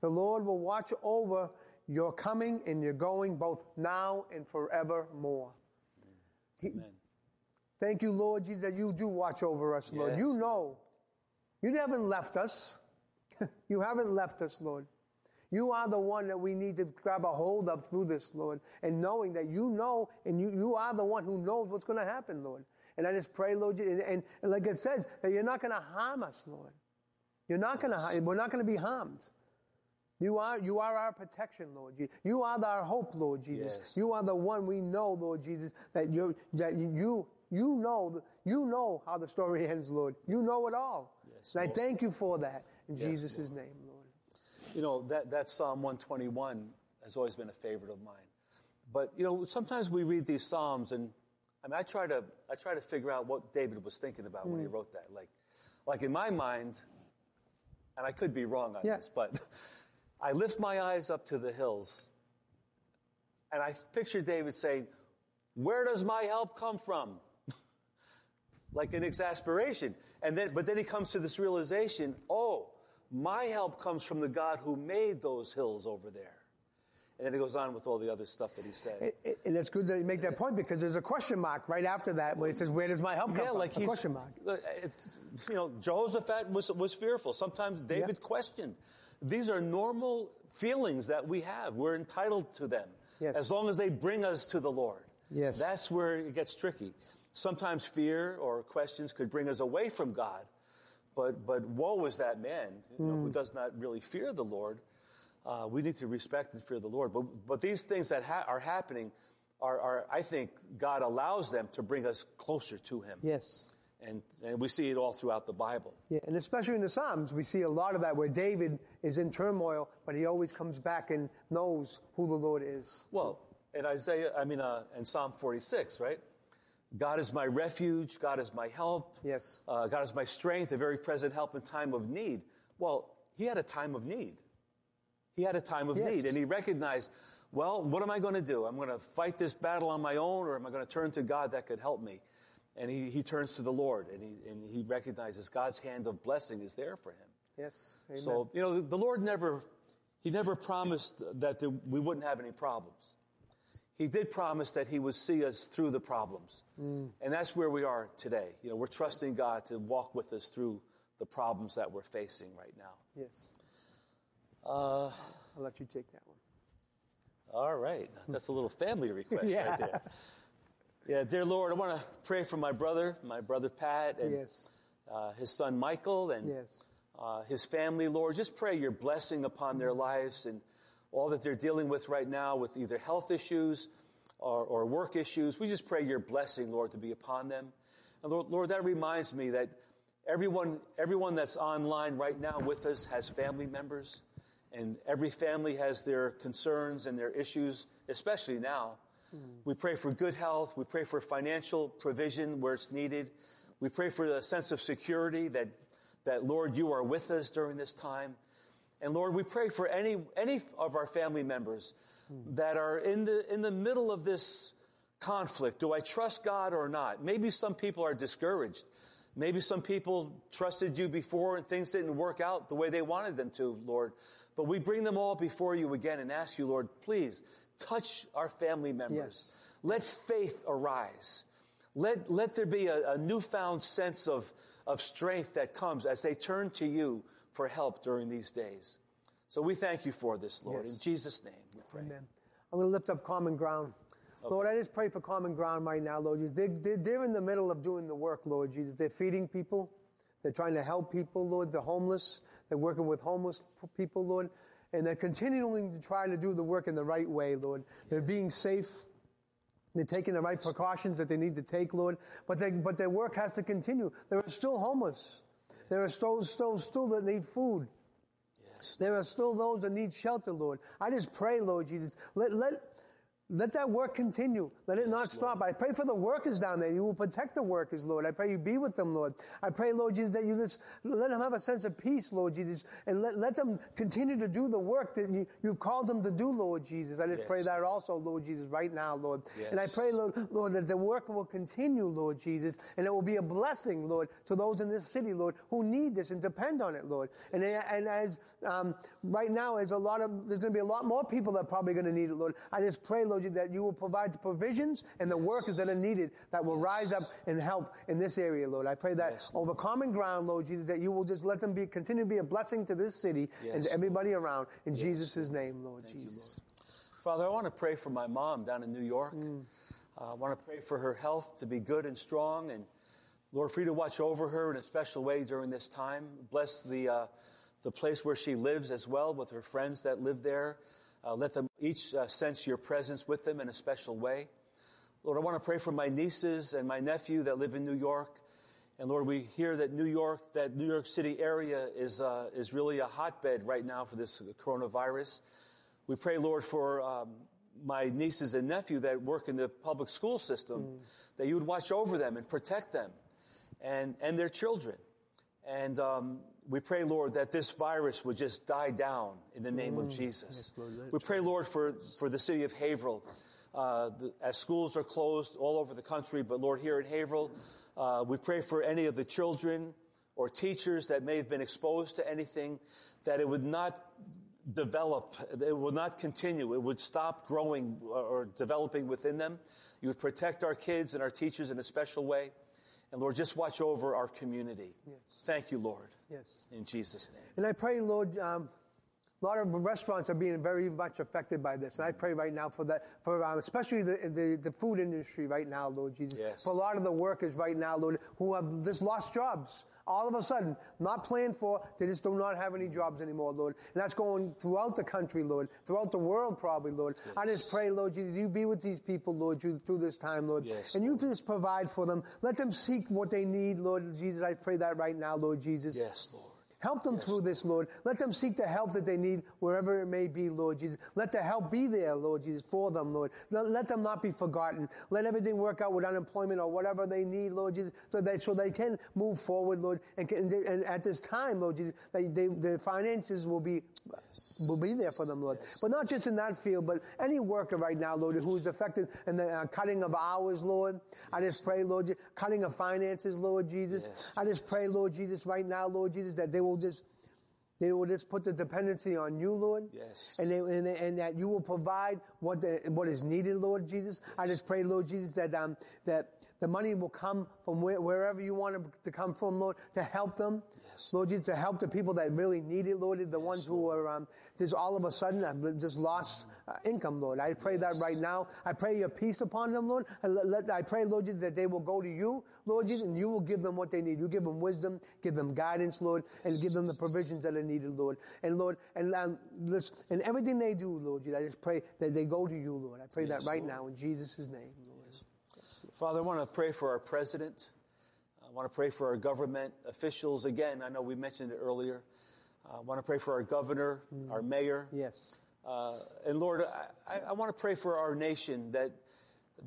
The Lord will watch over your coming and your going, both now and forevermore. He- Amen. Thank you, Lord Jesus, that you do watch over us, Lord. Yes, you know. You haven't left us. you haven't left us, Lord. You are the one that we need to grab a hold of through this, Lord. And knowing that you know and you, you are the one who knows what's going to happen, Lord. And I just pray, Lord, and, and, and like it says, that you're not going to harm us, Lord. You're not going to, we're not going to be harmed. You are, you are our protection, Lord Jesus. You are our hope, Lord Jesus. Yes. You are the one we know, Lord Jesus, that you that you you know you know how the story ends, Lord. You know it all. Yes, and I thank you for that in Yes, Jesus' name, Lord. You know, that, that Psalm 121 has always been a favorite of mine. But, you know, sometimes we read these Psalms and, I mean, I try to, I try to figure out what David was thinking about when he Hmm. wrote that. Like, like in my mind, and I could be wrong on Yeah. this, but I lift my eyes up to the hills and I picture David saying, where does my help come from? like an exasperation. And then, but then he comes to this realization, oh, my help comes from the God who made those hills over there. And then he goes on with all the other stuff that he said. And- it's good that you make that point because there's a question mark right after that where he says, "Where does my help come yeah, from?" like a question mark. Uh, it's- you know, Jehoshaphat was, was fearful. Sometimes David Yeah. questioned. These are normal feelings that we have. We're entitled to them. Yes. As long as they bring us to the Lord. Yes. That's where it gets tricky. Sometimes fear or questions could bring us away from God. But, but woe is that man you know, Hmm. who does not really fear the Lord. Uh, we need to respect and fear the Lord. But, but these things that ha- are happening are, are, I think, God allows them to bring us closer to Him. Yes. And, and we see it all throughout the Bible. Yeah, and especially in the Psalms, we see a lot of that where David is in turmoil, but he always comes back and knows who the Lord is. Well, in Isaiah, I mean, uh, in Psalm 46, right? God is my refuge. God is my help. Yes. Uh, God is my strength, a very present help in time of need. Well, he had a time of need. He had a time of Yes. need, and he recognized, well, what am I going to do? I'm going to fight this battle on my own, or am I going to turn to God that could help me? And he, he turns to the Lord, and he, and he recognizes God's hand of blessing is there for him. Yes. Amen. So, you know, the Lord never, He never promised that there, we wouldn't have any problems. He did promise that He would see us through the problems. And that's where we are today. You know, we're trusting God to walk with us through the problems that we're facing right now. yes. Uh, I'll let you take that one. all right. That's a little family request Yeah. right there. Yeah, dear Lord, I want to pray for my brother, my brother Pat, and Yes. uh, his son Michael, and Yes. uh, his family, Lord. Just pray your blessing upon their lives and all that they're dealing with right now with either health issues or, or work issues. We just pray your blessing, Lord, to be upon them. And Lord, Lord, that reminds me that everyone, everyone that's online right now with us has family members, and every family has their concerns and their issues, especially now. Mm. We pray for good health. We pray for financial provision where it's needed. We pray for a sense of security that, that Lord, you are with us during this time. And Lord, we pray for any, any of our family members mm. that are in the, in the middle of this conflict. Do I trust God or not? Maybe some people are discouraged. Maybe some people trusted you before and things didn't work out the way they wanted them to, Lord. But we bring them all before you again and ask you, Lord, please touch our family members. Yes. Let faith arise. Let, let there be a, a newfound sense of, of strength that comes as they turn to you for help during these days. So we thank you for this, Lord. Yes. In Jesus' name we pray. Amen. I'm going to lift up common ground. Lord, I just pray for common ground right now, Lord Jesus. They, they, they're in the middle of doing the work, Lord Jesus. They're feeding people. They're trying to help people, Lord. They're homeless. They're working with homeless people, Lord. And they're continuing to try to do the work in the right way, Lord. They're being safe. They're taking the right precautions that they need to take, Lord. But, they, but their work has to continue. There are still homeless. There are still, still, still that need food. Yes. There are still those that need shelter, Lord. I just pray, Lord Jesus, let, let, let that work continue. Let it not stop. I pray for the workers down there. You will protect the workers, Lord. I pray you be with them, Lord. I pray, Lord Jesus, that you just let them have a sense of peace, Lord Jesus, and let, let them continue to do the work that you, you've called them to do, Lord Jesus. I just pray that also, Lord Jesus, right now, Lord. And I pray, Lord, Lord, that the work will continue, Lord Jesus, and it will be a blessing, Lord, to those in this city, Lord, who need this and depend on it, Lord. And, and as um, right now, there's a lot of there's going to be a lot more people that are probably going to need it, Lord. I just pray, Lord, that you will provide the provisions and the workers that are needed that will rise up and help in this area, Lord. I pray that Yes, over common ground, Lord Jesus, that you will just let them be continue to be a blessing to this city and to Yes, everybody around. In Jesus' name, Lord Jesus. Father, I want to pray for my mom down in New York. Uh, I want to pray for her health to be good and strong. And Lord, for you to watch over her in a special way during this time. Bless the, uh, the place where she lives as well with her friends that live there. Uh, let them each uh, sense your presence with them in a special way. Lord, I want to pray for my nieces and my nephew that live in New York. And Lord, we hear that New York, that New York City area is, uh, is really a hotbed right now for this coronavirus. We pray, Lord, for um, my nieces and nephew that work in the public school system, that you would watch over them and protect them and, and their children. And um, we pray, Lord, that this virus would just die down in the name of Jesus. Lord, we pray, Lord, for, for the city of Haverhill. Uh, the, as schools are closed all over the country, but Lord, here in Haverhill, uh, we pray for any of the children or teachers that may have been exposed to anything, that it would not develop. It would not continue. It would stop growing or developing within them. You would protect our kids and our teachers in a special way. And Lord, just watch over our community. Yes. Thank you, Lord. Yes. In Jesus' name. And I pray, Lord, um, a lot of restaurants are being very much affected by this, and I pray right now for that, for um, especially the, the, the food industry right now, Lord Jesus. Yes. For a lot of the workers right now, Lord, who have just lost jobs all of a sudden, not planned for, they just do not have any jobs anymore, Lord. And that's going throughout the country, Lord, throughout the world, probably, Lord. Yes. I just pray, Lord Jesus, you be with these people, Lord, through this time, Lord. Yes, and you just provide for them. Let them seek what they need, Lord Jesus. I pray that right now, Lord Jesus. Yes, Lord. Help them yes. through this, Lord. Let them seek the help that they need wherever it may be, Lord Jesus. Let the help be there, Lord Jesus, for them, Lord. Let them not be forgotten. Let everything work out with unemployment or whatever they need, Lord Jesus, so they, so they can move forward, Lord. And, and, and at this time, Lord Jesus, they, they, the finances will be, yes. will be there for them, Lord. Yes. But not just in that field, but any worker right now, Lord, who is affected in the uh, cutting of hours, Lord. I just pray, Lord, Jesus, cutting of finances, Lord Jesus. I just pray, Lord Jesus, right now, Lord Jesus, that they will just they will just put the dependency on you, Lord. Yes. And, they, and, they, and, that you will provide what the, what is needed, Lord Jesus. Yes. I just pray, Lord Jesus, that um, that the money will come from where, wherever you want it to come from, Lord, to help them. Yes. Lord Jesus, to help the people that really need it, Lord, the yes, ones who are um, just all of a sudden have just lost uh, income, Lord. I pray yes. that right now. I pray your peace upon them, Lord. And let, I pray, Lord Jesus, that they will go to you, Lord Jesus, and you will give them what they need. You give them wisdom, give them guidance, Lord, and give them the provisions that are needed, Lord. And Lord, and um, listen, and everything they do, Lord Jesus, I just pray that they go to you, Lord. I pray that right Lord. now in Jesus' name, Lord. Father, I want to pray for our president. I want to pray for our government officials. Again, I know we mentioned it earlier. I want to pray for our governor, mm. our mayor. Yes. Uh, and Lord, I, I, want to pray for our nation that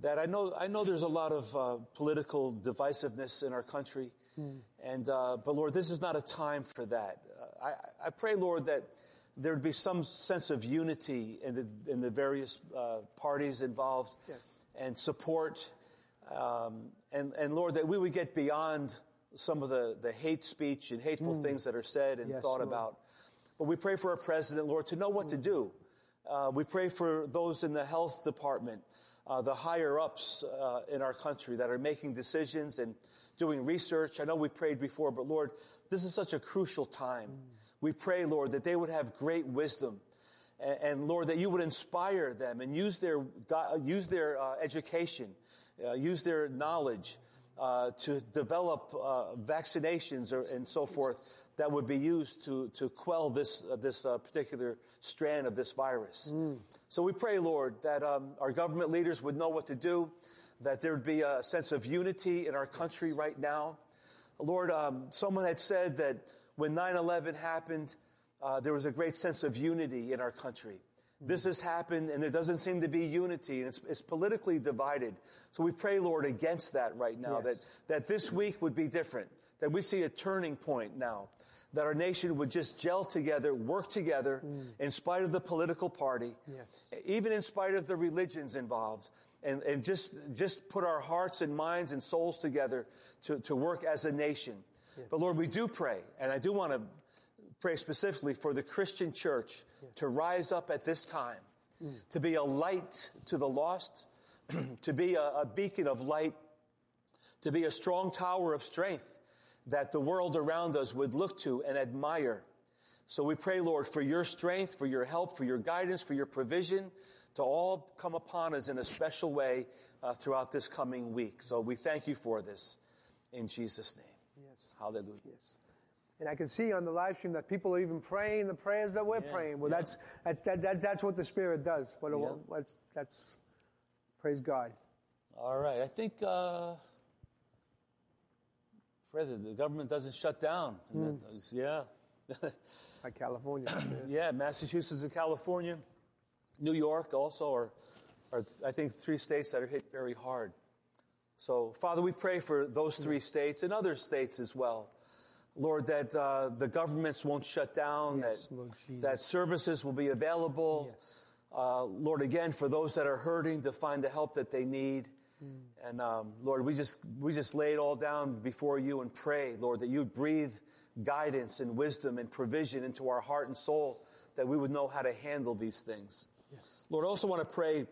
that I know I know there's a lot of uh, political divisiveness in our country, mm. and uh, but Lord, this is not a time for that. Uh, I, I pray, Lord, that there would be some sense of unity in the in the various uh, parties involved, yes. and support um, and, and Lord, that we would get beyond some of the, the hate speech and hateful mm. things that are said and yes, thought Lord. about. But we pray for our president, Lord, to know what mm. to do. Uh, we pray for those in the health department, uh, the higher ups uh, in our country that are making decisions and doing research. I know we prayed before, but Lord, this is such a crucial time. Mm. We pray, Lord, that they would have great wisdom. And, and Lord, that you would inspire them and use their, use their uh, education uh, use their knowledge uh, to develop uh, vaccinations or, and so forth that would be used to, to quell this, uh, this uh, particular strand of this virus. Mm. So we pray, Lord, that um, our government leaders would know what to do, that there would be a sense of unity in our country right now. Lord, um, someone had said that when 9 11 happened, uh, there was a great sense of unity in our country. This has happened and there doesn't seem to be unity and it's, it's politically divided. So we pray, Lord, against that right now, yes. that, that this week would be different, that we see a turning point now, that our nation would just gel together, work together mm. in spite of the political party, yes. even in spite of the religions involved. And, and just, just put our hearts and minds and souls together to, to work as a nation. Yes. But Lord, we do pray, and I do want to pray specifically for the Christian church yes. to rise up at this time, mm. to be a light to the lost, to be a, a beacon of light, to be a strong tower of strength that the world around us would look to and admire. So we pray, Lord, for your strength, for your help, for your guidance, for your provision to all come upon us in a special way uh, throughout this coming week. So we thank you for this in Jesus' name. Yes. Hallelujah. Yes. And I can see on the live stream that people are even praying the prayers that we're yeah, praying. Well, yeah. that's, that's, that, that, that's what the Spirit does. What, yeah. that's, that's, praise God. All right. I think, uh, pray that the government doesn't shut down. Mm. yeah. like California. yeah, Massachusetts and California. New York also are, are, I think, three states that are hit very hard. So, Father, we pray for those three states and other states as well. Lord, that uh, the governments won't shut down, yes, that, that services will be available. Yes. Uh, Lord, again, for those that are hurting to find the help that they need. Mm. And um, Lord, we just, we just lay it all down before you and pray, Lord, that you breathe guidance and wisdom and provision into our heart and soul that we would know how to handle these things. Yes. Lord, I also want to pray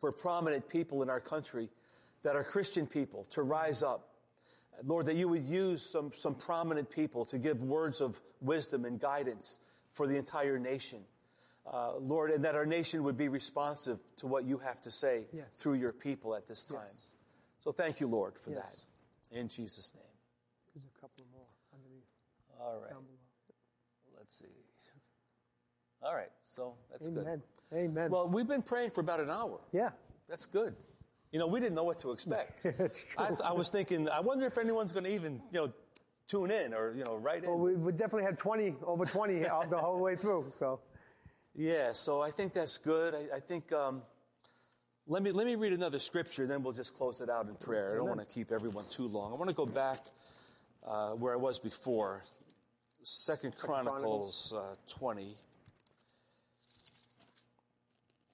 for prominent people in our country that are Christian people to rise up. Lord, that you would use some, some prominent people to give words of wisdom and guidance for the entire nation. Uh, Lord, and that our nation would be responsive to what you have to say Yes. through your people at this time. Yes. So thank you, Lord, for Yes. that. In Jesus' name. There's a couple more underneath. All right. Down below. Let's see. All right. So that's good. Amen. Amen. Well, we've been praying for about an hour. yeah. That's good. You know, we didn't know what to expect. It's true. I, I was thinking, I wonder if anyone's going to even, you know, tune in or, you know, write in. Well, we, we definitely had 20, over 20 out the whole way through. So, Yeah, so I think that's good. I, I think, um, let me, let me read another scripture, then we'll just close it out in prayer. I don't want to keep everyone too long. I want to go back, uh, where I was before. Second Chronicles, uh, 20.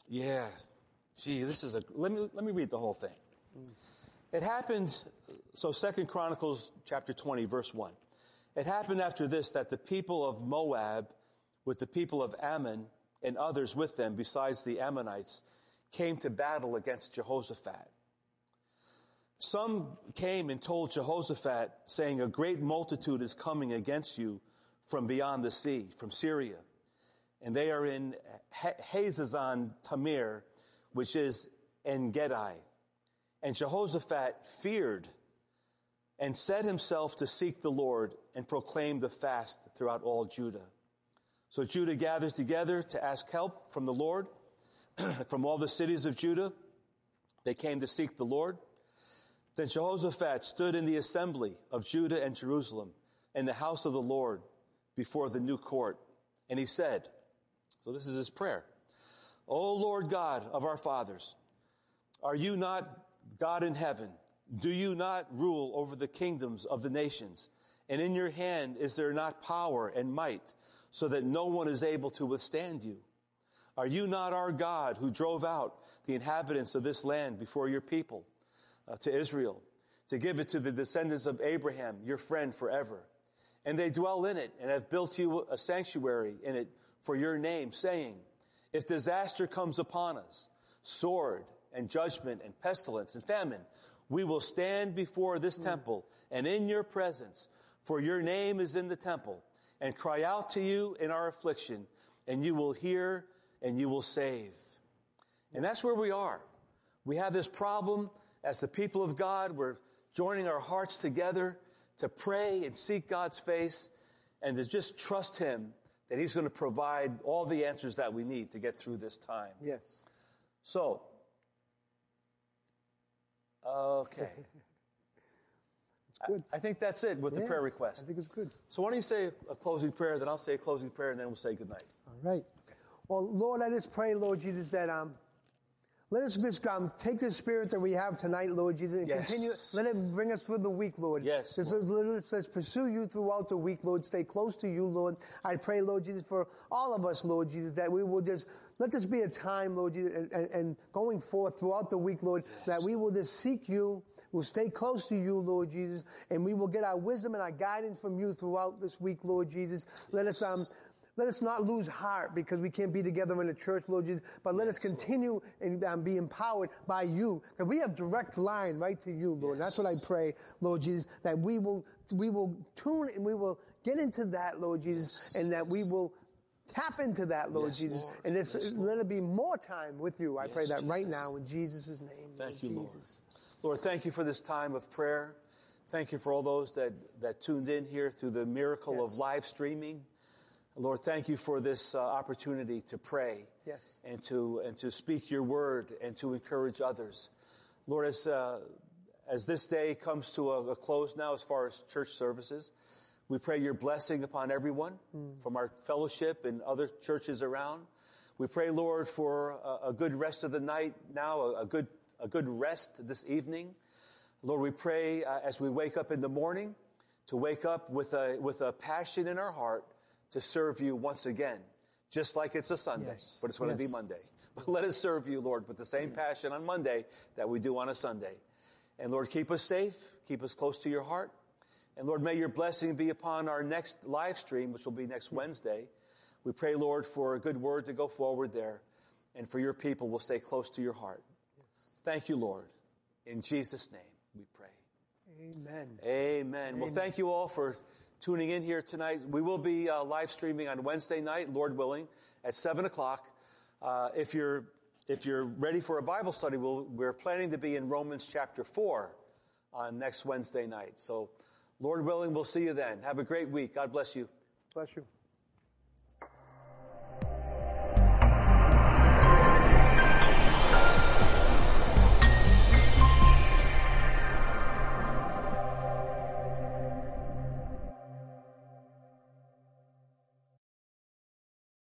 Yeah. Gee, this is a, let me, let me read the whole thing. It happened, so Second Chronicles chapter 20, verse 1. It happened after this that the people of Moab, with the people of Ammon and others with them, besides the Ammonites, came to battle against Jehoshaphat. Some came and told Jehoshaphat, saying, A great multitude is coming against you from beyond the sea, from Syria. And they are in Hazazon Tamar, which is En Gedi. And Jehoshaphat feared and set himself to seek the Lord and proclaim the fast throughout all Judah. So Judah gathered together to ask help from the Lord. from all the cities of Judah, they came to seek the Lord. Then Jehoshaphat stood in the assembly of Judah and Jerusalem in the house of the Lord before the new court. And he said, so this is his prayer. O Lord God of our fathers, are you not God in heaven? Do you not rule over the kingdoms of the nations? And in your hand is there not power and might so that no one is able to withstand you? Are you not our God who drove out the inhabitants of this land before your people uh, to Israel to give it to the descendants of Abraham, your friend forever? And they dwell in it and have built you a sanctuary in it for your name, saying, if disaster comes upon us, sword and judgment and pestilence and famine, we will stand before this hmm. temple and in your presence, for your name is in the temple, and cry out to you in our affliction, and you will hear and you will save. And that's where we are. We have this problem as the people of God. We're joining our hearts together to pray and seek God's face and to just trust Him that He's going to provide all the answers that we need to get through this time. yes. So, okay. it's good. I think that's it with the prayer request. I think it's good. So why don't you say a closing prayer, then I'll say a closing prayer, and then we'll say goodnight. All right. Well, Lord, I just pray, Lord Jesus, that um, let us just um, take the spirit that we have tonight, Lord Jesus, and Yes. continue. Let it bring us through the week, Lord. Yes, This Lord. is literally says, pursue you throughout the week, Lord. Stay close to you, Lord. I pray, Lord Jesus, for all of us, Lord Jesus, that we will just let this be a time, Lord Jesus, and, and, going forth throughout the week, Lord, that we will just seek you. We'll stay close to you, Lord Jesus, and we will get our wisdom and our guidance from you throughout this week, Lord Jesus. Let us um, let us not lose heart because we can't be together in the church, Lord Jesus, but let us continue and um, be empowered by you. Because we have direct line right to you, Lord. That's what I pray, Lord Jesus, that we will, we will tune and we will get into that, Lord Jesus, and that we will tap into that, Lord Yes, Jesus. Lord. And this, Yes, let it be more time with you. I pray Yes, that right now in Jesus' name. Thank you, Lord. Jesus. Lord, thank you for this time of prayer. Thank you for all those that, that tuned in here through the miracle of live streaming. Lord, thank you for this uh, opportunity to pray Yes. and to and to speak your word and to encourage others. Lord, as uh, as this day comes to a, a close now, as far as church services, we pray your blessing upon everyone from our fellowship and other churches around. We pray, Lord, for a, a good rest of the night now, a, a good a good rest this evening. Lord, we pray uh, as we wake up in the morning to wake up with a with a passion in our heart to serve you once again, just like it's a Sunday, Yes. but it's going to be Monday. But let us serve you, Lord, with the same mm. passion on Monday that we do on a Sunday. And Lord, keep us safe, keep us close to your heart. And Lord, may your blessing be upon our next live stream, which will be next mm. Wednesday, We pray, Lord, for a good word to go forward there and for your people will stay close to your heart. Thank you, Lord. In Jesus' name we pray. Amen. Amen. Well, thank you all for tuning in here tonight. We will be uh, live streaming on Wednesday night, Lord willing, at 7 o'clock. Uh, if you're if you're ready for a Bible study, we we are planning to be in Romans chapter 4 on next Wednesday night. So, Lord willing, we'll see you then. Have a great week. God bless you. Bless you.